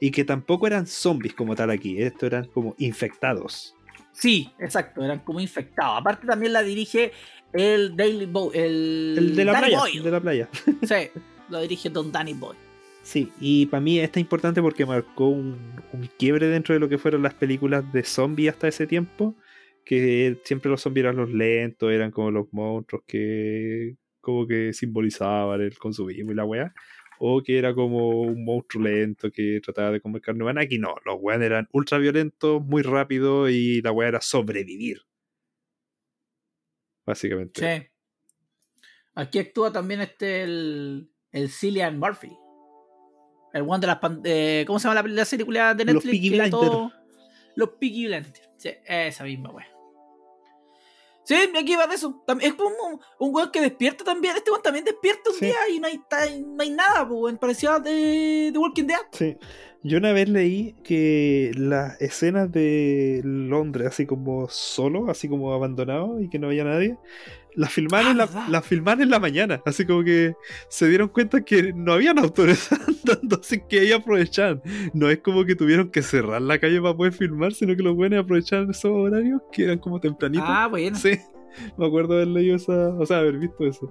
y que tampoco eran zombies como tal aquí. Esto eran como infectados. Sí, exacto, eran como infectados. Aparte también la dirige el Daily Boy, el, El de la Danny playa. Boyle. de la playa. Sí, lo dirige Don Danny Boy. Sí, y para mí esta es importante porque marcó un, un quiebre dentro de lo que fueron las películas de zombies hasta ese tiempo. Que siempre los zombies eran los lentos, eran como los monstruos que como que simbolizaban el consumismo y la weá. o que era como un monstruo lento que trataba de comer carne humana. Aquí no, los weones eran ultra violentos, muy rápidos y la weá era sobrevivir. Básicamente. Sí. Aquí actúa también este el, el Cillian Murphy. El one de las eh, ¿Cómo se llama la, la culiada de Los Netflix? Peaky Que Blinders. todo- Los Peaky Blinders. Sí, esa misma wea. Sí, aquí va de eso. Es como un, weón que despierta también. Este weón también despierta un Sí. día y no hay, no hay nada, weón. Parecía de, de Walking Dead. Sí. Yo una vez leí que las escenas de Londres, así como solo, así como abandonado y que no había nadie, las filmaron, Ah, en la, las filmaron en la mañana. Así como que se dieron cuenta que no habían autores andando, así que ahí aprovechaban. No es como que tuvieron que cerrar la calle para poder filmar, sino que los buenos aprovechaban esos horarios que eran como tempranitos. Ah, bueno. Sí, me acuerdo haber leído esa, o sea, haber visto eso.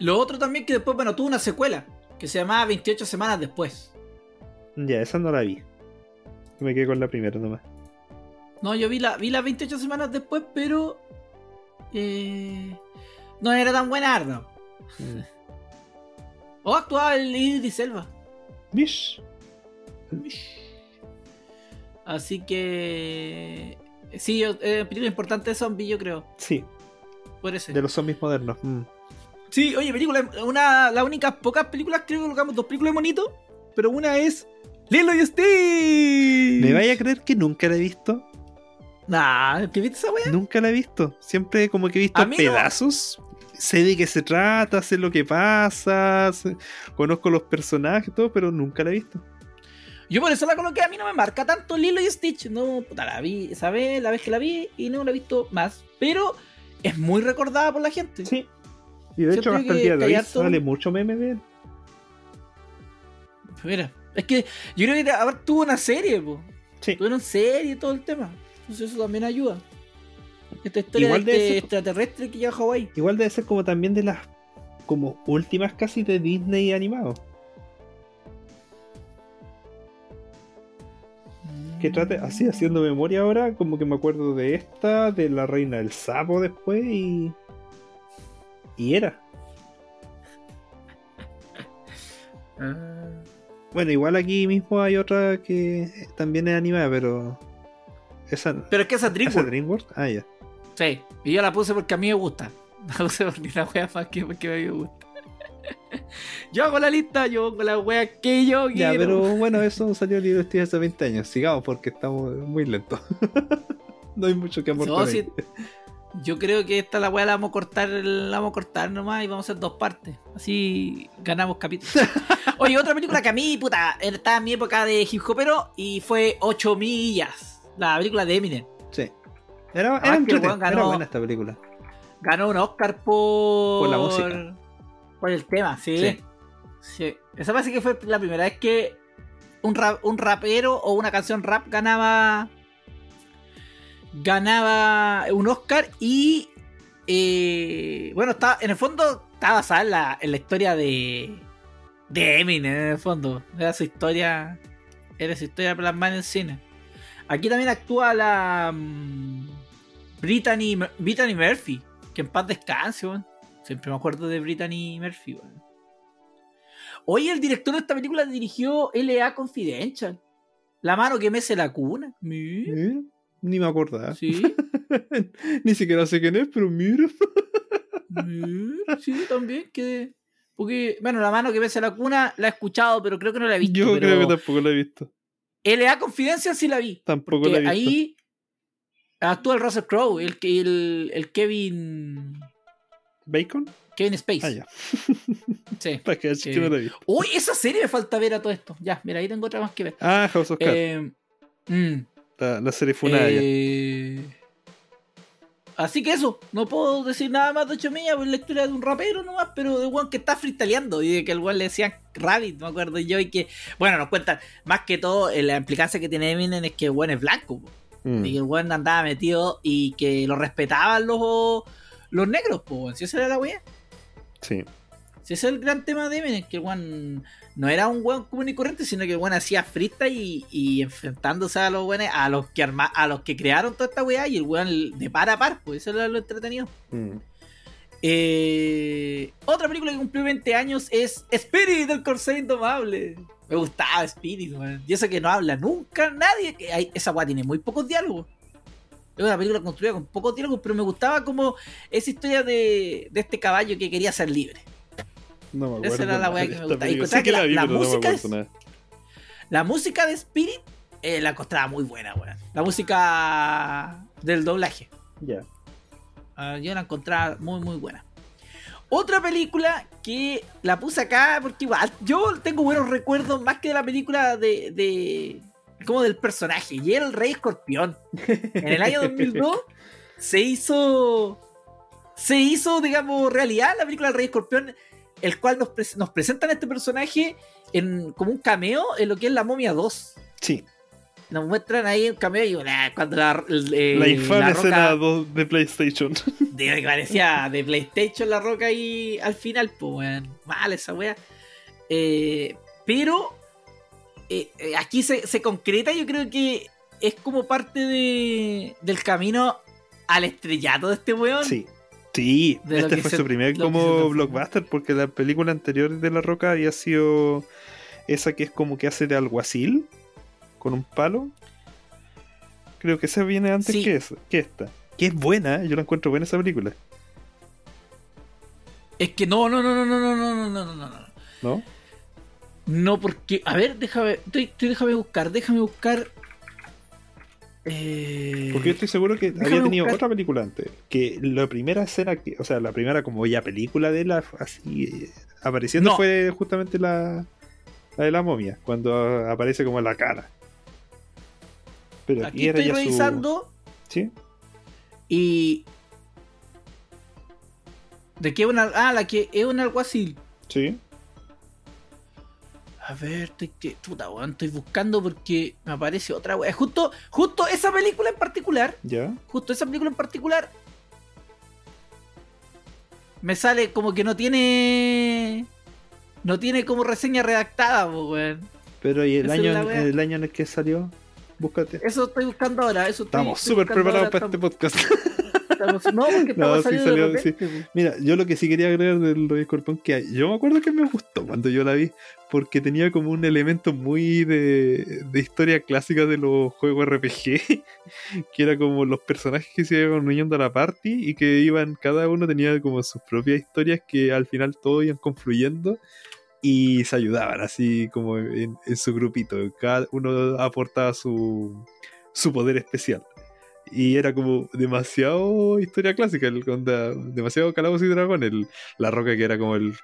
Lo otro también que después, bueno, tuvo una secuela que se llamaba 28 semanas después. Ya, esa no la vi. Me quedé con la primera nomás. No, yo vi la, vi las 28 semanas después, pero. Eh, no era tan buena Arda. Mm. O actuaba el Idris Elba. Mish. Así que. Sí, yo, eh, película importante de zombie, yo creo. Sí, Por ese. de los zombies modernos. mm. Sí, oye, película. Una, las únicas pocas películas, creo que colocamos dos películas de monito. Pero una es. Lilo y Stitch. ¿Me vaya a creer que nunca la he visto? Nah, ¿qué viste esa wea? Nunca la he visto. Siempre como que he visto pedazos. Sé de qué se trata, sé lo que pasa, sé- conozco los personajes, todo, pero nunca la he visto. Yo por eso la coloqué, a mí no me marca tanto Lilo y Stitch. No, puta, la vi esa vez, la vez que la vi y no la he visto más. Pero es muy recordada por la gente. Sí. Y de hecho, hasta el día de hoy sale mucho meme de él. Mira, es que yo creo que a ver, tuvo una serie, po. Sí. Tuvieron serie y todo el tema. Entonces eso también ayuda. Esta historia Igual de de este extraterrestre que llega a Hawái. Igual debe ser como también de las como últimas casi de Disney animado. Que trate así, haciendo memoria ahora, como que me acuerdo de esta, de la reina del sapo después y. Y era. Ah. Bueno, igual aquí mismo hay otra que también es animada, pero. Esa. Pero es que esa ¿Esa DreamWorks. DreamWorks? Ah, ya. Sí. Y yo la puse porque a mí me gusta. La puse porque la wea más que porque a mí me gusta. yo hago la lista, yo pongo la wea que yo Ya, pero bueno, eso salió Libro de hace 20 años. Sigamos porque estamos muy lentos. no hay mucho que aportar. Sí, yo creo que esta la weá la vamos a cortar, la vamos a cortar nomás y vamos a hacer dos partes. Así ganamos capítulos. Oye, otra película que a mí, puta, estaba en mi época de hip hopero y fue 8 millas. La película de Eminem. Sí. Era, Ah, era, ganó- buena esta película. Ganó un Oscar por. Por la música. Por el tema, sí. Sí. Sí. Esa parece que fue la primera vez que un, rap- un rapero o una canción rap ganaba. Ganaba un Oscar y. eh, bueno, está, en el fondo está basada en la, en la historia de. De Eminem, en el fondo. Era su historia. Era su historia plasmada en el cine. Aquí también actúa la. mm, Brittany, Brittany Murphy. Que en paz descanse, weón. Siempre me acuerdo de Brittany Murphy, weón. Oye, el director de esta película dirigió L.A. Confidential. La mano que mece la cuna. Mira, Eh, Ni me acordaba. sí, Ni siquiera sé quién es, pero mira. mira, sí, también. Que... Porque, bueno, la mano que mece la cuna la he escuchado, pero creo que no la he visto. Yo pero creo que tampoco la he visto. L.A. Confidential sí la vi. Tampoco Porque la he visto. ahí actúa el Russell Crowe, el, que- el, el Kevin. ¿Bacon? Kevin Space. Ah, ya. Sí. Para que que no la visto. Uy, esa serie me falta ver a todo esto. Ya, mira, ahí tengo otra más que ver. Ah, House of Cards. Eh, mm, la, la serie Funada ya. eh, Así que eso, no puedo decir nada más de 8 millas, pues la historia de un rapero nomás, pero de one que está freestyleando y de que el one le decían Rabbit, me acuerdo yo, y que, bueno, nos cuentan, más que todo, eh, la implicancia que tiene Eminem es que el one es blanco, Mm. y que el one andaba metido y que lo respetaban los, los negros, pues, si esa era la wea. Sí. Si ese es el gran tema de Eminem, que el one no era un weón común y corriente, sino que el one hacía freestyle y, y enfrentándose a los weones, a los que arma, a los que crearon toda esta weá, y el weón de par a par, pues eso era lo entretenido. Mm. Eh, otra película que cumplió 20 años es Spirit del Corsair Indomable. Me gustaba Spirit, weón. Y eso que no habla nunca nadie. Que hay- esa weá tiene muy pocos diálogos. Es una película construida con pocos diálogos, pero me gustaba como esa historia de, de este caballo que quería ser libre. No me acuerdo. Esa era la weá que me gustaba. Y Sé que la la- vi, la pero no me música es-. La música de Spirit eh, la encontraba muy buena, weón. La música del doblaje. Ya. Ah, yo la encontraba muy, muy buena. Otra película que la puse acá porque igual yo tengo buenos recuerdos más que de la película de, de como del personaje y era el Rey Escorpión. En el año 2002 se hizo se hizo digamos realidad la película del Rey Escorpión, el cual nos, nos presentan a este personaje en como un cameo en lo que es la Momia 2. Sí. Nos muestran ahí un cameo y nah, cuando la, eh, la infame escena Roca- 2 de PlayStation. de que parecía de PlayStation la roca ahí al final, pues weón. Mal esa wea. Eh, pero eh, aquí se, se concreta, yo creo que es como parte de, del camino al estrellato de este weón. Sí. Sí, De este fue se- su primer como blockbuster porque la película anterior de La Roca había sido esa que es como que hace de alguacil con un palo. Creo que esa viene antes Sí. que, esa, que esta. Que es buena, ¿eh? yo la encuentro buena esa película, Es que no, no, no, no, no, no, no, no, no, no, no. ¿no? No, porque. A ver, déjame. Estoy, estoy- déjame buscar, déjame buscar. Eh, Porque yo estoy seguro que Déjame había tenido buscar. otra película antes. Que la primera escena, que, o sea, la primera como ya película de la así eh, apareciendo No. fue justamente la, la de la momia, cuando aparece como la cara. Pero aquí, aquí era estoy ya su- revisando ¿Sí? y. ¿De qué una.? Ah, la que es un alguacil. Sí. A ver, estoy que. Puta, weón, estoy buscando porque me aparece otra weá. Justo, justo esa película en particular. ¿Ya? Justo esa película en particular. Me sale como que no tiene. No tiene como reseña redactada, weón. Pero ¿y el Esa año, wea. el año en el que salió? Búscate. Eso estoy buscando ahora. Eso estoy- Estamos súper preparados ahora, para este podcast. No, porque No, sí salió, de repente, po. Mira, yo lo que sí quería agregar del Rey Escorpión, que hay- yo me acuerdo que me gustó cuando yo la vi, porque tenía como un elemento muy de, de historia clásica de los juegos RPG, que era como los personajes que se iban uniendo a la party y que iban, cada uno tenía como sus propias historias que al final todos iban confluyendo y se ayudaban así como en, en su grupito, cada uno aportaba su, su poder especial. Y era como demasiado historia clásica, el, demasiado calabozos y dragón. El, la roca que era como el,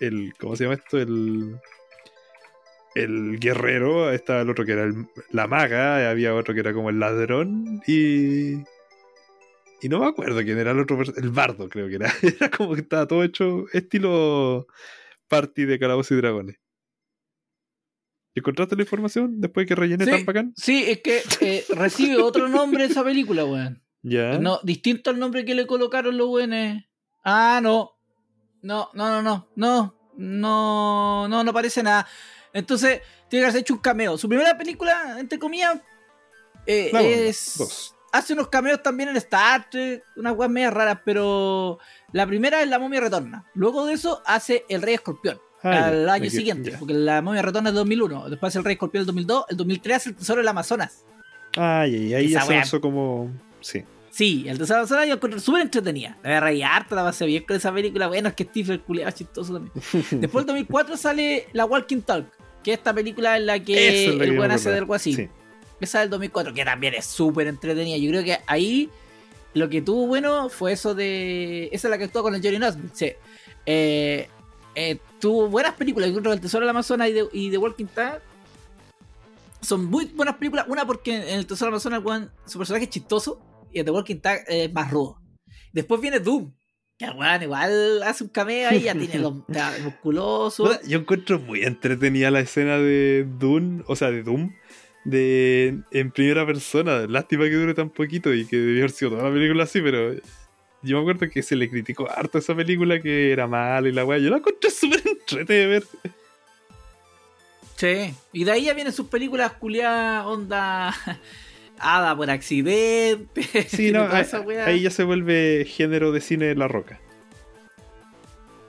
el. ¿Cómo se llama esto? El. El guerrero. Estaba el otro que era el- la maga. Había otro que era como el ladrón. Y. Y no me acuerdo quién era el otro. El bardo, creo que era. Era como que estaba todo hecho estilo party de calabozos y dragones. ¿Encontraste la información después de que rellené Sí. tan bacán? Sí, es que eh, recibe otro nombre esa película, weón. Ya. No, distinto al nombre que le colocaron los weones. Ah, no. No, no, no, no. No, no, no, no parece nada. Entonces, tiene que haberse hecho un cameo. Su primera película, entre comillas, eh, es. dos. Hace unos cameos también en Star Trek, unas weas medias raras, pero la primera es La momia retorna. Luego de eso hace El Rey Escorpión. Ah, al año siguiente, ya. porque la momia retorna es 2001. Después El Rey Escorpión el 2002. El 2003 hace El Tesoro del Amazonas. Ay, ay, ahí ya se lanzó como. Sí. Sí, el Tesoro del Amazonas yo súper entretenida. La voy a reír harto, la pasé bien con esa película. Bueno, es que Steve el culiado es chistoso también. Después del 2004 sale La Walking Talk, que es esta película en la que es el buen hace de algo así. Sí. Esa del 2004, que también es súper entretenida. Yo creo que ahí lo que tuvo bueno fue eso de. Esa es la que actuó con el Jerry Nesbitt. Sí. Eh, eh, tuvo buenas películas. Yo creo que El Tesoro del Amazonas y The, y The Walking Tag son muy buenas películas. Una porque en El Tesoro del Amazonas weón, su personaje es chistoso y en The Walking Tag es más rudo. Después viene Doom. Que weón igual hace un cameo ahí, ya tiene los ya, musculoso. Puta, Yo encuentro muy entretenida la escena de Doom, o sea, de Doom, de en primera persona. Lástima que dure tan poquito y que debió haber sido toda la película así, pero yo me acuerdo que se le criticó harto a esa película que era mala y la weá. Yo la encontré súper entrete ver. Sí, y de ahí ya vienen sus películas culiadas, onda Hada por accidente. Sí, no, ahí, esa wea. ahí ya se vuelve género de cine de la roca.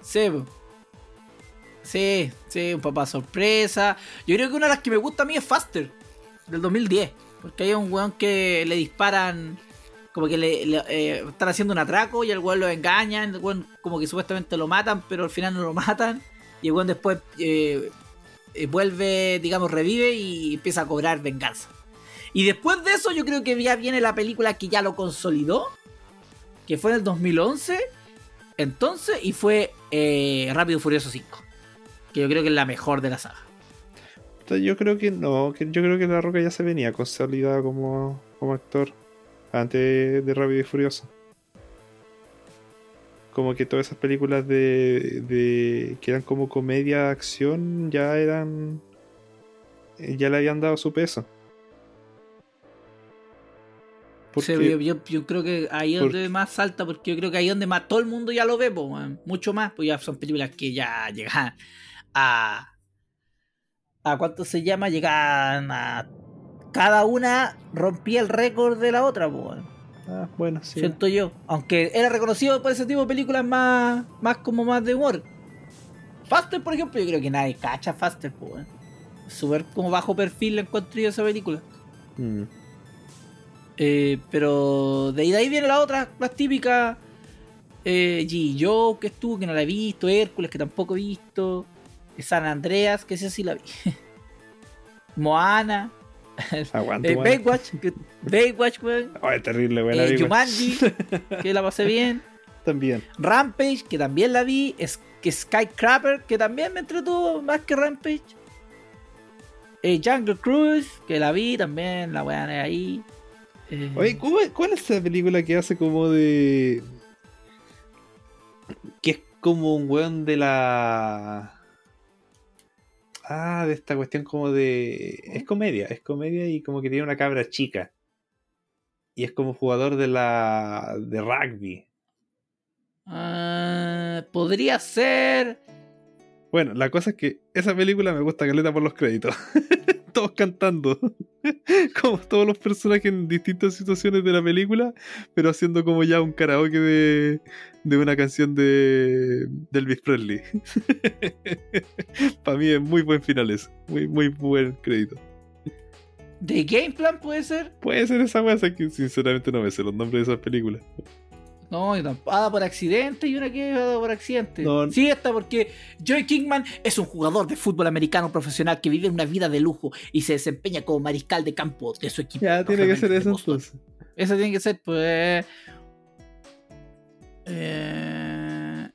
Sí, sí, sí, un papá sorpresa. Yo creo que una de las que me gusta a mí es Faster, del 2010. Porque hay un weón que le disparan, como que le, eh, están haciendo un atraco y el weón lo engañan. El weón como que supuestamente lo matan, pero al final no lo matan. Y el weón después eh, eh, vuelve, digamos, revive y empieza a cobrar venganza. Y después de eso yo creo que ya viene la película que ya lo consolidó, que fue en el 2011, entonces, y fue Rápido y Furioso 5, que yo creo que es la mejor de la saga. Yo creo que no, yo creo que La Roca ya se venía consolidada como, como actor antes de Rápido y Furioso. Como que todas esas películas de, de que eran como comedia, acción, ya eran. ya le habían dado su peso. Porque, Sí, yo, yo- yo creo que ahí es donde más salta, porque yo creo que ahí es donde más todo el mundo ya lo ve, po, mucho más, pues ya son películas que ya llegan a. ¿A cuánto se llama? Llegan a. Cada una rompía el récord de la otra, ah, bueno, sí. siento yo. Aunque era reconocido por ese tipo de películas más, más como más de humor. Faster, por ejemplo, yo creo que nadie cacha Faster, pues. Súper como bajo perfil la encontré yo esa película. Mm. Eh, pero de ahí, de ahí viene la otra, las típicas. Eh, G. Joe, que estuvo, que no la he visto. Hércules, que tampoco he visto. San Andreas, que esa sí la vi. Moana. Aguanta, Eh, weón. Baywatch, que, Baywatch, weón. Oh, es terrible, buena Eh. Jumanji, que la pasé bien. También. Rampage, que también la vi. Es, que Skycrapper, que también me entretuvo más que Rampage. Eh, Jungle Cruise, que la vi también, la weá de ahí. Eh, Oye, ¿cómo es- ¿cuál es esa película que hace como de. que es como un weón de la. Ah, de esta cuestión como de. Es comedia, es comedia y como que tiene una cabra chica. Y es como jugador de la. de rugby. ah, podría ser. Bueno, la cosa es que esa película me gusta caleta por los créditos. todos cantando. como todos los personajes en distintas situaciones de la película, pero haciendo como ya un karaoke de, de una canción de, de Elvis Presley. Para mí es muy buen final eso. Muy, muy buen crédito. ¿De Game Plan puede ser? Puede ser esa wea, sé que sinceramente no me sé los nombres de esas películas. No, yo tampoco. Por accidente y una que Ada por accidente. No. Sí, esta porque Joey Kingman es un jugador de fútbol americano profesional que vive una vida de lujo y se desempeña como mariscal de campo de su equipo. Ya, tiene que ser eso entonces. Esa tiene que ser, pues. Eh,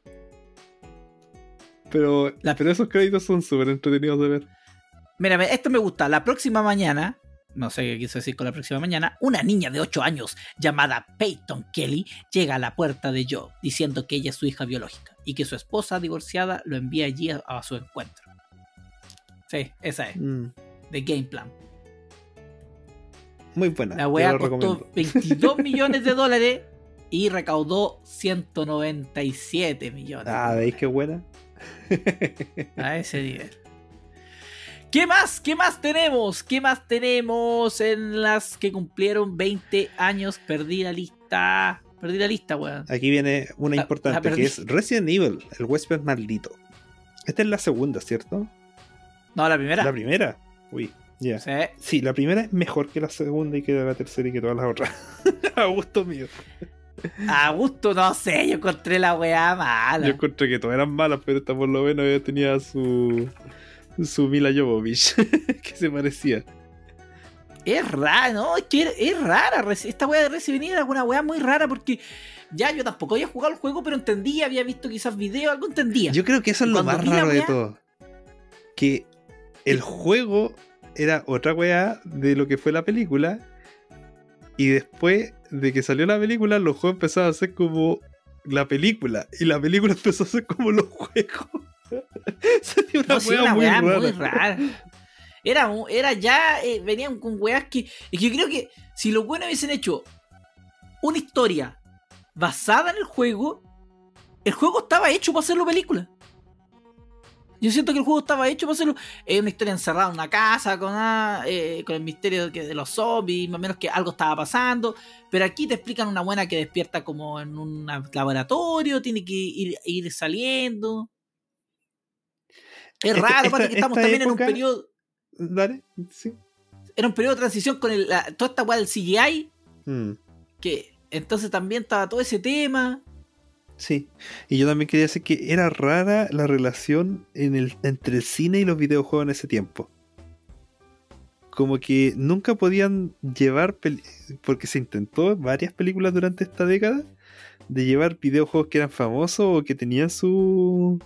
Pero, La- pero esos créditos son súper entretenidos de ver. Mira, esto me gusta. La próxima mañana, no sé qué quiso decir con la próxima mañana, una niña de 8 años llamada Peyton Kelly llega a la puerta de Joe diciendo que ella es su hija biológica y que su esposa divorciada lo envía allí a, a su encuentro. Sí, esa es, Mm, de Game Plan. Muy buena. La lo costó recomiendo. 22 millones de dólares y recaudó 197 millones. Ah, ¿veis qué buena? A ese nivel. ¿Qué más? ¿Qué más tenemos? ¿Qué más tenemos en las que cumplieron 20 años? Perdí la lista. Perdí la lista, weón. Aquí viene una La- importante la que es Resident Evil, el huésped maldito. Esta es la segunda, ¿cierto? No, la primera. La primera. Uy, ya. Sí. Sí, la primera es mejor que la segunda y que la tercera y que todas las otras. A gusto mío. A gusto, no sé, yo encontré la weá mala. Yo encontré que todas eran malas, pero esta por lo menos ya tenía su. Su Mila Jovovich, que se parecía. Es rara, ¿no? Es que es- es rara. Esta weá de Resident era una weá muy rara porque ya yo tampoco había jugado el juego, pero entendía, había visto quizás videos, algo entendía. Yo creo que eso es lo más raro de todo. Que el juego era otra weá de lo que fue la película. Y después de que salió la película, los juegos empezaron a ser como la película. Y la película empezó a ser como los juegos. Sería una No, sí, una muy rara. muy rara. Era, era ya, eh, venían con weas que. Es que yo creo que si los buenos hubiesen hecho una historia basada en el juego, el juego estaba hecho para hacerlo película. Yo siento que el juego estaba hecho para hacerlo. Es una historia encerrada en una casa con, ah, eh, con el misterio de, de los zombies, más o menos que algo estaba pasando. Pero aquí te explican una buena que despierta como en un laboratorio, tiene que ir, ir saliendo. Es raro, esta- que estamos esta también en un periodo. Dale, sí. Era un periodo de transición con el- la- toda esta weá del CGI. Mm, Que entonces también estaba todo ese tema. sí. Y yo también quería decir que era rara la relación en el, entre el cine y los videojuegos en ese tiempo. Como que nunca podían llevar, porque se intentó varias películas durante esta década, de llevar videojuegos que eran famosos o que tenían su,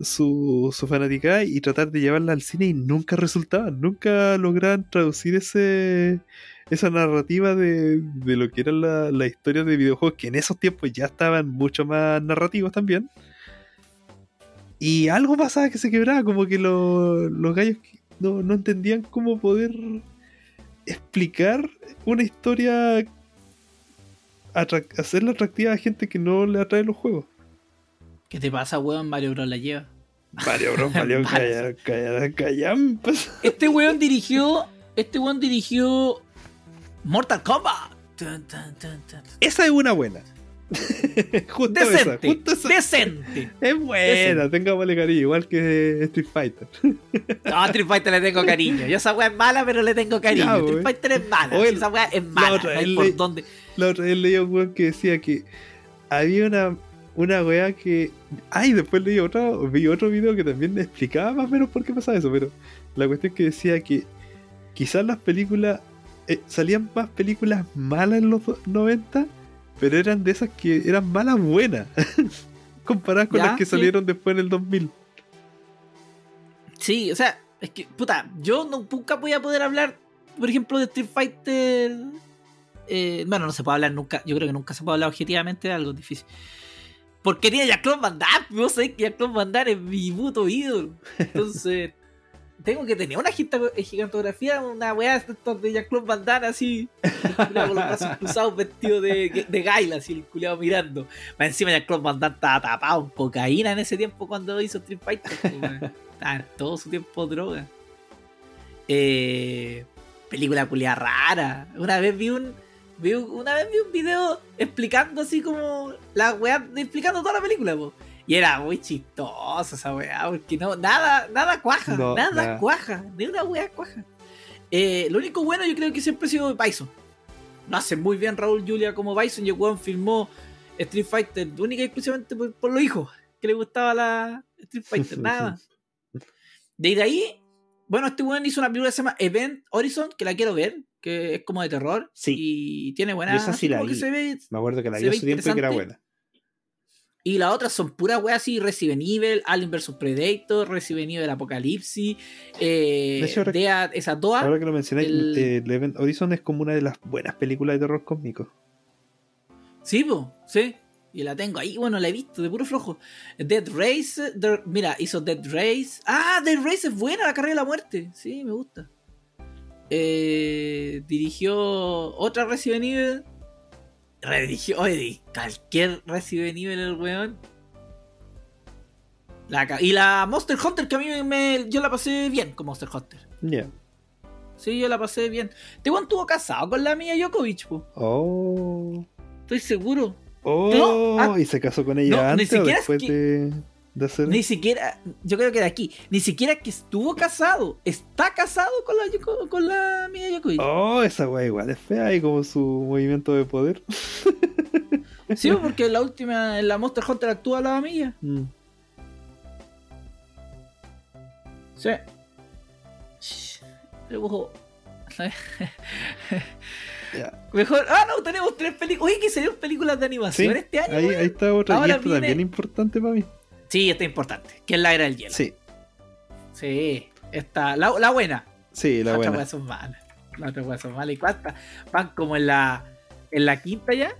su, su fanaticada y tratar de llevarla al cine y nunca resultaban, nunca lograban traducir ese, esa narrativa de, de lo que eran la- las historias de videojuegos que en esos tiempos ya estaban mucho más narrativos también. Y algo pasaba que se quebraba, como que lo- los gallos no, no entendían cómo poder explicar una historia, hacerla atractiva a gente que no le atrae los juegos. ¿Qué te pasa, weón? Mario Bros la lleva. Mario Bros. Mario calla- calla- callampas. Este weón dirigió. Este weón dirigió. Mortal Kombat. Esa es una buena. justo esa, Decente. justo esa. Decente. Es buena, tengámosle cariño, igual que Street Fighter. No, a Street Fighter le tengo cariño. Yo esa weá es mala, pero le tengo cariño. Ya, Street. Fighter es mala. Oye, esa weá es mala. otra no hay por le- dónde. La otra vez leí un weón que decía que había una, una weá que. Ay, después leí otra, vi otro video que también explicaba más o menos por qué pasaba eso, pero la cuestión es que decía que quizás las películas. eh, salían más películas malas en los do- 90, pero eran de esas que eran malas buenas. comparadas con Ya, las que sí. salieron después en el 2000. Sí, o sea, es que, puta, yo no- nunca voy a poder hablar, por ejemplo, de Street Fighter. eh, bueno, no se puede hablar nunca. Yo creo que nunca se puede hablar objetivamente de algo difícil. Porque tiene Jean-Claude Van Damme. Vos sabés que Jean-Claude Van Damme es mi puto ídolo. Entonces, tengo que tener una gita- gigantografía, una weá de Jean-Claude Van Damme así, con los brazos cruzados, vestido de, de gaila, así el culiado mirando. Más encima Jean-Claude Van Damme estaba tapado en cocaína en ese tiempo cuando hizo Street Fighter. Estaba en todo su tiempo droga. Eh, película culiada rara. Una vez vi un. Vi un- una vez vi un video explicando así como la weá, explicando toda la película, po. Y era muy chistosa esa weá, porque no, nada, nada cuaja, No, nada, nada. cuaja, ni una weá cuaja. Eh, lo único bueno yo creo que siempre ha sido Bison. Lo hace muy bien Raúl Julia como Bison y el weón filmó Street Fighter única y exclusivamente por, por los hijos que le gustaba la Street Fighter, nada más. De ahí, bueno, este weón hizo una película que se llama Event Horizon, que la quiero ver, que es como de terror. Sí. Y tiene buena. Yo esa sí la vi. se ve- Me acuerdo que la vi hace tiempo y que era buena. Y las otras son puras weas así: Resident Evil, Alien vs Predator, Resident Evil Apocalipsis, eh, De hecho, Dead, esas todas. Ahora que lo el- el Event Horizon es como una de las buenas películas de terror cósmico. Sí, po, sí. Y la tengo ahí, bueno, la he visto, de puro flojo. Dead Race, The- mira, hizo Dead Race. Ah, Dead Race es buena, la carrera de la muerte. Sí, me gusta. Eh, dirigió otra Resident Evil. Redirigió, oye, cualquier Resident Evil el weón. La y la Monster Hunter, que a mí me, yo la pasé bien con Monster Hunter. Sí, yo la pasé bien. Este weón estuvo casado con la mía Djokovic, po. Oh. Estoy seguro. Oh. No, ah. ¿Y se casó con ella No, ni antes o después que- de, de hacer? Ni siquiera, yo creo que de aquí, ni siquiera que estuvo casado, está casado con la, con la Mia. Oh, esa weá igual es fea y como su movimiento de poder. Sí, porque en la última, en la Monster Hunter actúa la Mia. Mm. Sí. Shh, Mejor. Ah, no, tenemos tres películas. Oye, que salieron películas de Sí, animación este año. ahí, ahí está otra. Ahora y esta viene- también importante para mí. Sí, está importante. Que es la era del hielo. Sí, Sí, está. La, la buena. sí, la Las otras buena. son malas. Las otras weas son malas. ¿Y cuántas? Van como en la. En la quinta ya.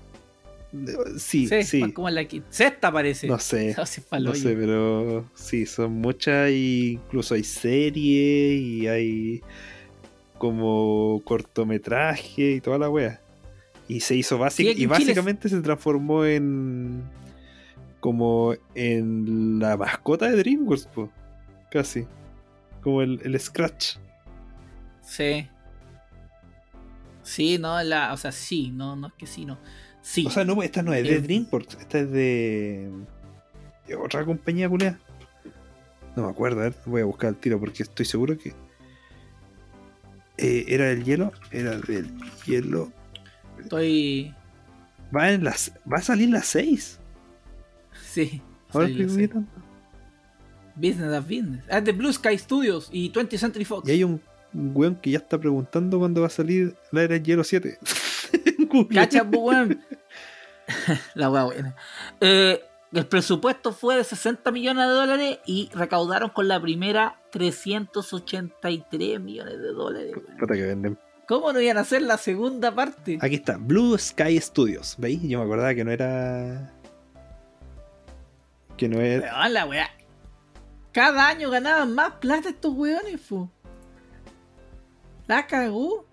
Sí, sí. Van como en la quinta. Sexta parece. No sé. No, sí, pa'l No sé, pero sí, son muchas y incluso hay series y hay como cortometraje y toda la wea. Y se hizo aquí y básicamente se transformó en como en la mascota de DreamWorks, po. casi. Como el, el Scratch. Sí. Sí, no, la, o sea, sí, no, no es que sí, no. Sí. O sea, no, esta no es de Eh. DreamWorks, esta es de. de otra compañía culiada. No me acuerdo, a ver, voy a buscar el tiro porque estoy seguro que. Eh, ¿Era del hielo? Era del hielo. Estoy. Va, en las, va a salir las 6. Sí. Ahora estoy. Business of Business. Ah, de Blue Sky Studios y 20th Century Fox. Y hay un weón que ya está preguntando cuándo va a salir la era del hielo 7. En Google. Cacha, weón. La wea buena. Eh, el presupuesto fue de 60 millones de dólares y recaudaron con la primera 383 millones de dólares. weón. Puta que venden. ¿Cómo no iban a hacer la segunda parte? Aquí está, Blue Sky Studios. ¿Veis? Yo me acordaba que no era. Que no era. Weón, la wea. Cada año ganaban más plata estos weones, fu. La cagó.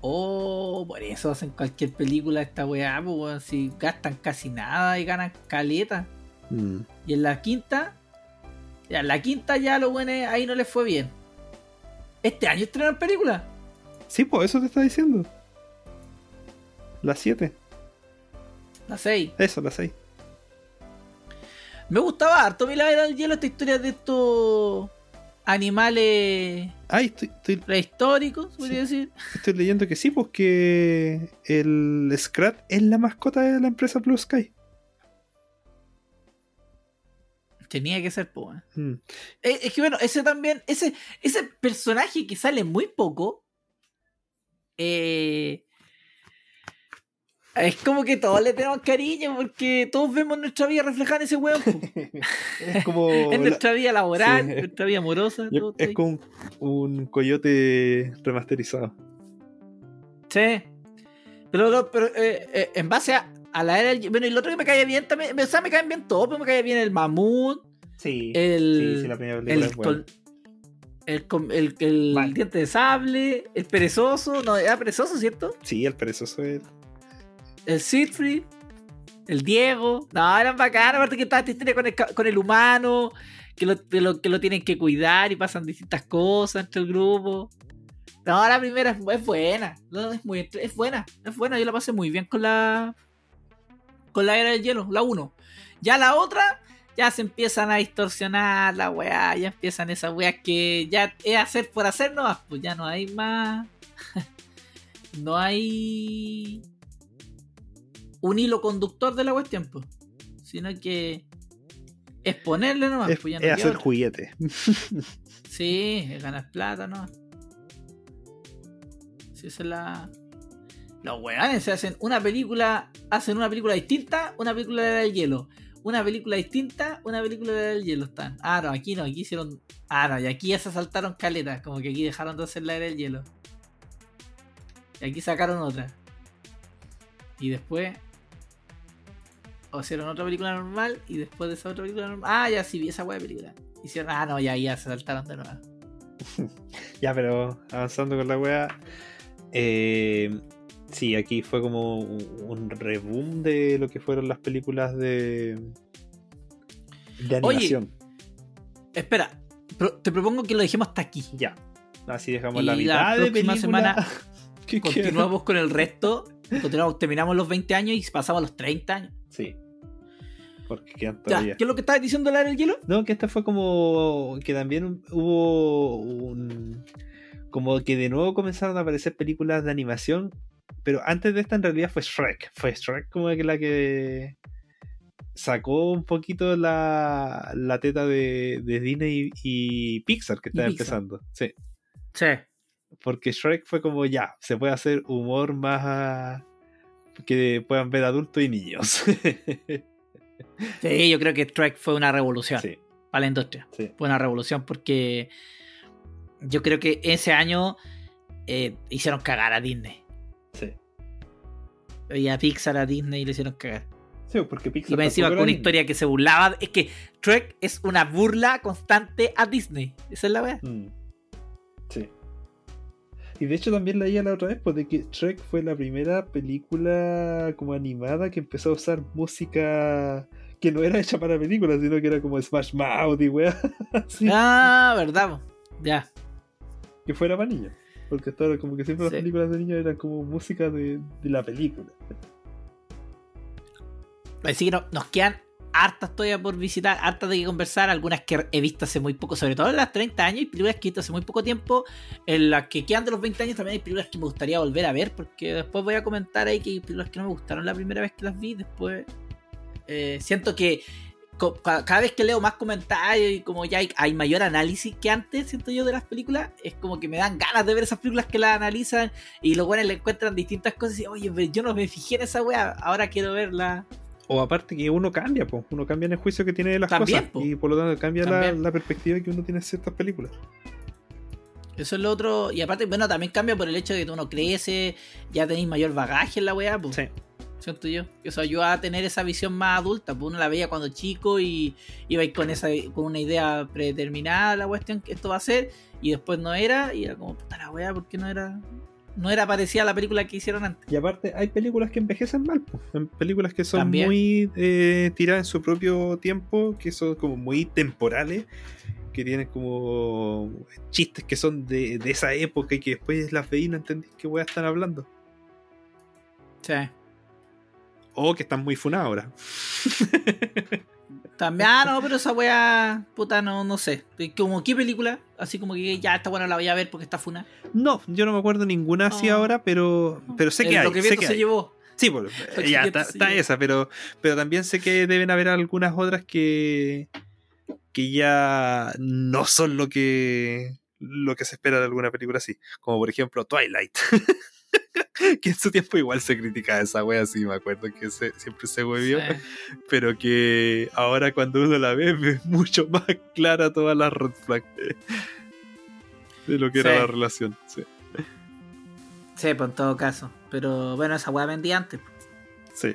Oh, por eso hacen cualquier película esta weá, pues. Si gastan casi nada y ganan caleta. Mm. Y en la quinta, ya la quinta ya los buenos ahí no les fue bien. Este año estrenan película. Sí, pues eso te está diciendo. Las 7. La 6. Eso, las 6. Me gustaba harto mi la era del hielo esta historia de estos animales Ay, estoy, estoy, prehistóricos, podría decir. estoy leyendo que sí, porque el Scrat es la mascota de la empresa Blue Sky. Tenía que ser, po. Mm. Eh, Es que bueno, ese también, ese, ese personaje que sale muy poco, eh, es como que todos le tenemos cariño porque todos vemos nuestra vida reflejada en ese po. Es como. en nuestra vida laboral, sí. nuestra vida amorosa. yo- todo está es como un, un coyote remasterizado. Sí. Pero, eh, eh, en base a, a la era del Bueno, y lo otro que me cae bien también. O sea, me caen bien todos, pero me cae bien el mamut, Sí. el. primera el, con- el, el, el Vale. diente de sable, el perezoso, no, era perezoso, ¿cierto? Sí, el perezoso es. El Siegfried, el Diego, no, eran bacanas, aparte que estaba esta historia con el, con el humano, que lo, que lo, que lo tienen que cuidar y pasan distintas cosas entre el grupo. No, la primera es, es buena, no, es, muy, es buena, es buena, yo la pasé muy bien con la con la era del hielo, la 1. Ya la otra, ya se empiezan a distorsionar la weá, ya empiezan esas weas que ya es hacer por hacer nomás, pues ya no hay más. no hay un hilo conductor de la cuestión, pues. Sino que es ponerle nomás, es, pues ya no es hacer otra. juguete. Sí, es ganar plata, ¿no? Sí, esa es la. Los weones se hacen una película, hacen una película distinta, una película de la del hielo. Una película distinta, una película de la del hielo están. Ah, no, aquí no, aquí hicieron. Ah, no, y aquí ya se saltaron caletas, como que aquí dejaron de hacer la era del hielo. Y aquí sacaron otra. Y después. O hicieron otra película normal y después de esa otra película normal. Ah, ya sí vi esa de película. Hicieron. Ah, no, ya, ya se saltaron de nuevo. Ya, pero avanzando con la wea. Eh, sí, aquí fue como un reboom de lo que fueron las películas de. de Oye, animación. Espera, te propongo que lo dejemos hasta aquí. Ya. Así dejamos Y la la mitad de próxima película. semana. Continuamos con el resto. Continuamos, terminamos los 20 años y pasamos a los 30 años. Sí. Porque quedan Ya, todavía. ¿Qué es lo que estabas diciendo la del hielo? No, que esta fue como que también hubo un como que de nuevo comenzaron a aparecer películas de animación, pero antes de esta en realidad fue Shrek, fue Shrek como que la que sacó un poquito la, la teta de, de Disney y, y Pixar que Pixar. empezando, sí, Sí. porque Shrek fue como ya, se puede hacer humor más que puedan ver adultos y niños. Sí, yo creo que Trek fue una revolución sí, para la industria. sí. Fue una revolución porque yo creo que ese año eh, hicieron cagar a Disney. Sí. Y a Pixar, a Disney le hicieron cagar. Sí, porque Pixar Y más encima con una historia que se burlaba. Es que Trek es una burla constante a Disney. Esa es la verdad. Mm. Sí. Y de hecho también leía la otra vez pues, de que Shrek fue la primera película como animada que empezó a usar música que no era hecha para películas, sino que era como Smash Mouth y weá. así, Ah, verdad, ya. que fuera para niños. Porque hasta ahora como que siempre Sí. las películas de niños eran como música de, de la película. Así que no- nos quedan hartas todavía por visitar, hartas de que conversar, algunas que he visto hace muy poco, sobre todo en las 30 años, y películas que he visto hace muy poco tiempo, en las que quedan de los 20 años también hay películas que me gustaría volver a ver, porque después voy a comentar ahí que hay películas que no me gustaron la primera vez que las vi, después eh, siento que cada vez que leo más comentarios y como ya hay, hay mayor análisis que antes, siento yo, de las películas, es como que me dan ganas de ver esas películas que las analizan y los buenos le encuentran distintas cosas y oye, yo no me fijé en esa wea, ahora quiero verla. O aparte que uno cambia, pues, uno cambia en el juicio que tiene de las También, cosas. po. Y por lo tanto cambia la, la perspectiva que uno tiene de ciertas películas. Eso es lo otro. Y aparte, bueno, también cambia por el hecho de que uno crece, ya tenéis mayor bagaje en la weá, pues. Siento yo. Que Eso ayuda a tener esa visión más adulta. Pues uno la veía cuando chico y iba con esa con una idea predeterminada la cuestión que esto va a ser. Y después no era. Y era como, puta la weá, ¿por qué no era? No era parecida a la película que hicieron antes. Y aparte, hay películas que envejecen mal, po. En películas que son También. muy eh, tiradas en su propio tiempo, que son como muy temporales, que tienen como chistes que son de, de esa época y que después las veí y no entendí qué weá están hablando. Sí. O que están muy funadas ahora. También, ah, no, pero esa weá, puta, no, no sé. Como, ¿qué película? Así como que ya esta buena la voy a ver porque está funa. No, yo no me acuerdo ninguna así No. ahora, pero, pero sé que El- hay. Lo que sé que se hay. llevó. Sí, pues, que ya está, está esa, pero, pero también sé que deben haber algunas otras que, que ya no son lo que, lo que se espera de alguna película así. Como por ejemplo Twilight. que en su tiempo igual se criticaba esa wea así, me acuerdo que se- siempre se huevió. Sí. Pero que ahora cuando uno la ve, ve mucho más clara todas las red flags de lo que Sí. era la relación. sí. Sí, pues en todo caso. Pero bueno, esa weá vendía antes. Sí.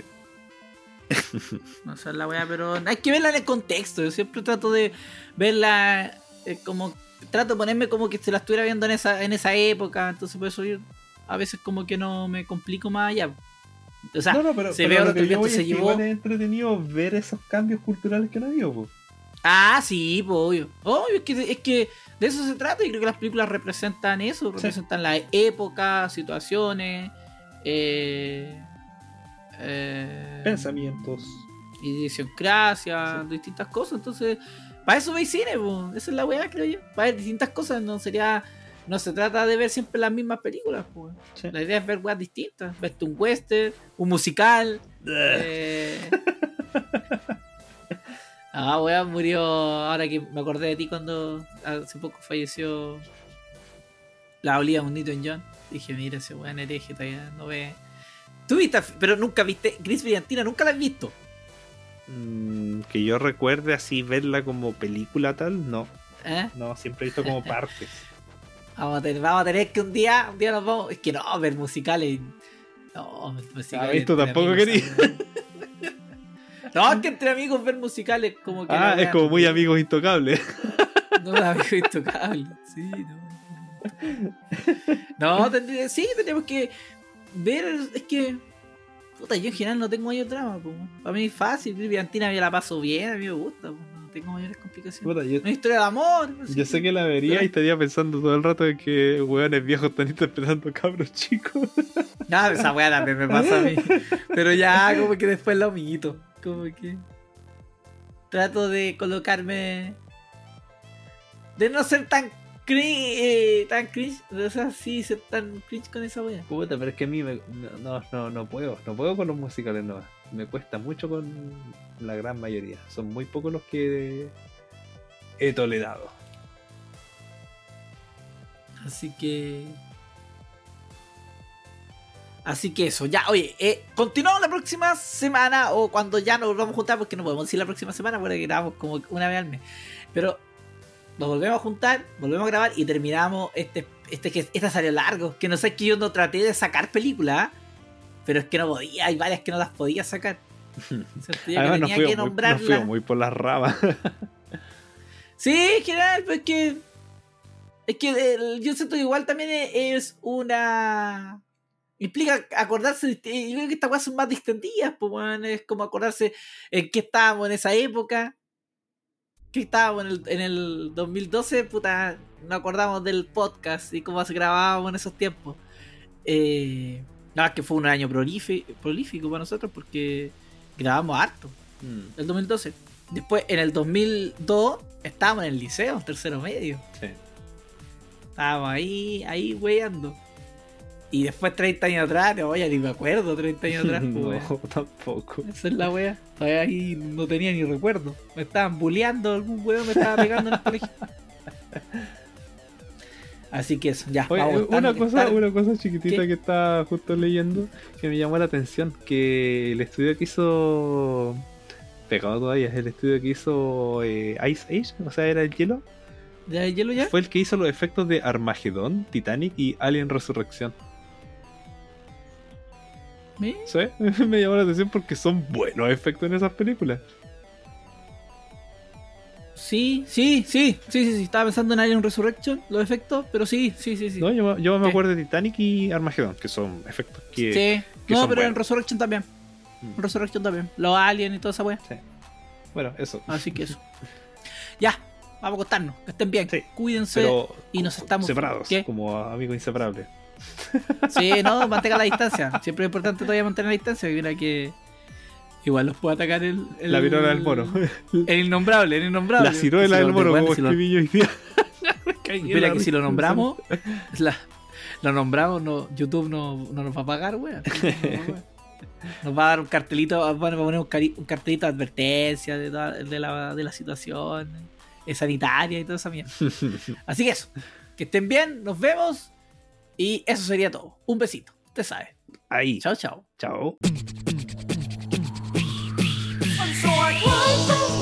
No sé la weá, pero hay que verla en el contexto. Yo siempre trato de verla eh, como. Trato de ponerme como que se la estuviera viendo en esa, en esa época. Entonces, por eso yo a veces como que no me complico más allá. O sea, no, no, pero, se pero ve que que yo voy se es que llevó. igual es entretenido ver esos cambios culturales que no ha habido. po. Ah, sí, pues obvio. Obvio, es que, es que de eso se trata y creo que las películas representan eso, representan la época, situaciones, eh, eh, Pensamientos. idiosincrasia, distintas cosas. Entonces, para eso veis cine, po. esa es la weá, creo yo. Para ver distintas cosas, no sería. No se trata de ver siempre las mismas películas. Sí. La idea es ver weas distintas. Verte un western, un musical. eh. Ah, weón, murió. Ahora que me acordé de ti cuando hace poco falleció la Olivia Newton John. Dije, mira, ese weón hereje todavía no ve. Tú viste, pero nunca viste. Gris Brillantina, nunca la has visto. Mm, que yo recuerde así verla como película tal, no. ¿Eh? No, siempre he visto como partes. Vamos a, tener, vamos a tener que un día, un día nos vamos. Es que no, ver musicales. No, musicales. Ah. Tú tampoco amigos, querías. No, es que entre amigos ver musicales como que. Ah, es como muy amigos intocables. No, amigo intocable. Sí, no. No, tendría- sí, tendríamos que ver. Es que. Puta, yo en general no tengo mayor drama. po. Para mí es fácil. Brillantina me la paso bien, a mí me gusta. po. No tengo mayores complicaciones. Puta, yo, Una historia de amor. así yo sé que la vería y estaría pensando todo el rato de que hueones viejos están interpretando cabros chicos. No, esa weá también me pasa a mí. Pero ya, como que después lo omito. Como que. Trato de colocarme. De no ser tan cringe. eh, tan cringe. O sea, sí, ser tan cringe con esa weá. Puta, pero es que a mí me- no, no, no puedo. No puedo con los musicales, no. Me cuesta mucho con la gran mayoría. Son muy pocos los que he tolerado. Así que. Así que eso, ya, oye, eh, continuamos la próxima semana o cuando ya nos volvamos a juntar, porque no podemos decir la próxima semana porque grabamos como una vez al mes. Pero nos volvemos a juntar, volvemos a grabar y terminamos este, este que esta salió largo. Que no sé, que yo no traté de sacar películas, pero es que no podía, hay varias que no las podía sacar. Además, nos tenía fuimos, que muy, nos nombrarlas. fuimos muy por las ramas. Sí, en general, pues que. Es que el- yo siento que igual también es una. implica acordarse, yo creo que estas weas son más distendidas, pues weón, es como acordarse en qué estábamos en esa época, que estábamos en el, en el 2012, puta, no acordamos del podcast y cómo se grabábamos en esos tiempos. Eh, nada, que fue un año prolífico, prolífico para nosotros porque grabamos harto, Mm, el 2012. Después, en el 2002, estábamos en el liceo, tercero medio. sí. Estábamos ahí, ahí weyando. Y después 30 años atrás, no, ya ni me acuerdo 30 años atrás, pues, no, weón. tampoco. Esa es la wea. Todavía ahí no tenía ni recuerdo. Me estaban bulleando, algún weón me estaba pegando en el colegio. Así que eso, ya. Oye, vamos, una cosa, una cosa chiquitita ¿Qué? que estaba justo leyendo que me llamó la atención, que el estudio que hizo pegado todavía, el estudio que hizo eh, Ice Age, o sea, era el hielo, ¿Ya el hielo ya? fue el que hizo los efectos de Armagedón, Titanic y Alien Resurrección. ¿Eh? ¿Sí? me llamó la atención porque son buenos efectos en esas películas. Sí, sí, sí, sí, sí, sí. Estaba pensando en Alien Resurrection, los efectos, pero sí, sí, sí, sí. No, yo, yo me Sí. acuerdo de Titanic y Armagedón, que son efectos que... Sí. que No, son pero en buenos. Resurrection también. Mm. En Resurrection también. Los aliens y toda esa wea. Bueno, eso. Así que eso. Ya, vamos a acostarnos. Que estén bien. Sí, Cuídense. Pero y nos estamos separados, ¿Qué? como amigos inseparables. Sí, no, mantenga la distancia. Siempre es importante todavía mantener la distancia. que Mira que igual los puede atacar el, el- La viruela del mono. El innombrable, el innombrable. La ciruela del mono, como escribí yo hoy día. Mira que si lo nombramos, la- lo nombramos, no, YouTube no, no nos va a pagar, weón. Nos va a dar un cartelito, bueno, va a poner un, cari- un cartelito de advertencia de, toda- de la, de la situación eh, sanitaria y toda esa mierda. Así que eso, que estén bien, nos vemos y eso sería todo. Un besito, usted sabe. Ahí. Chao, chao. Chao. What?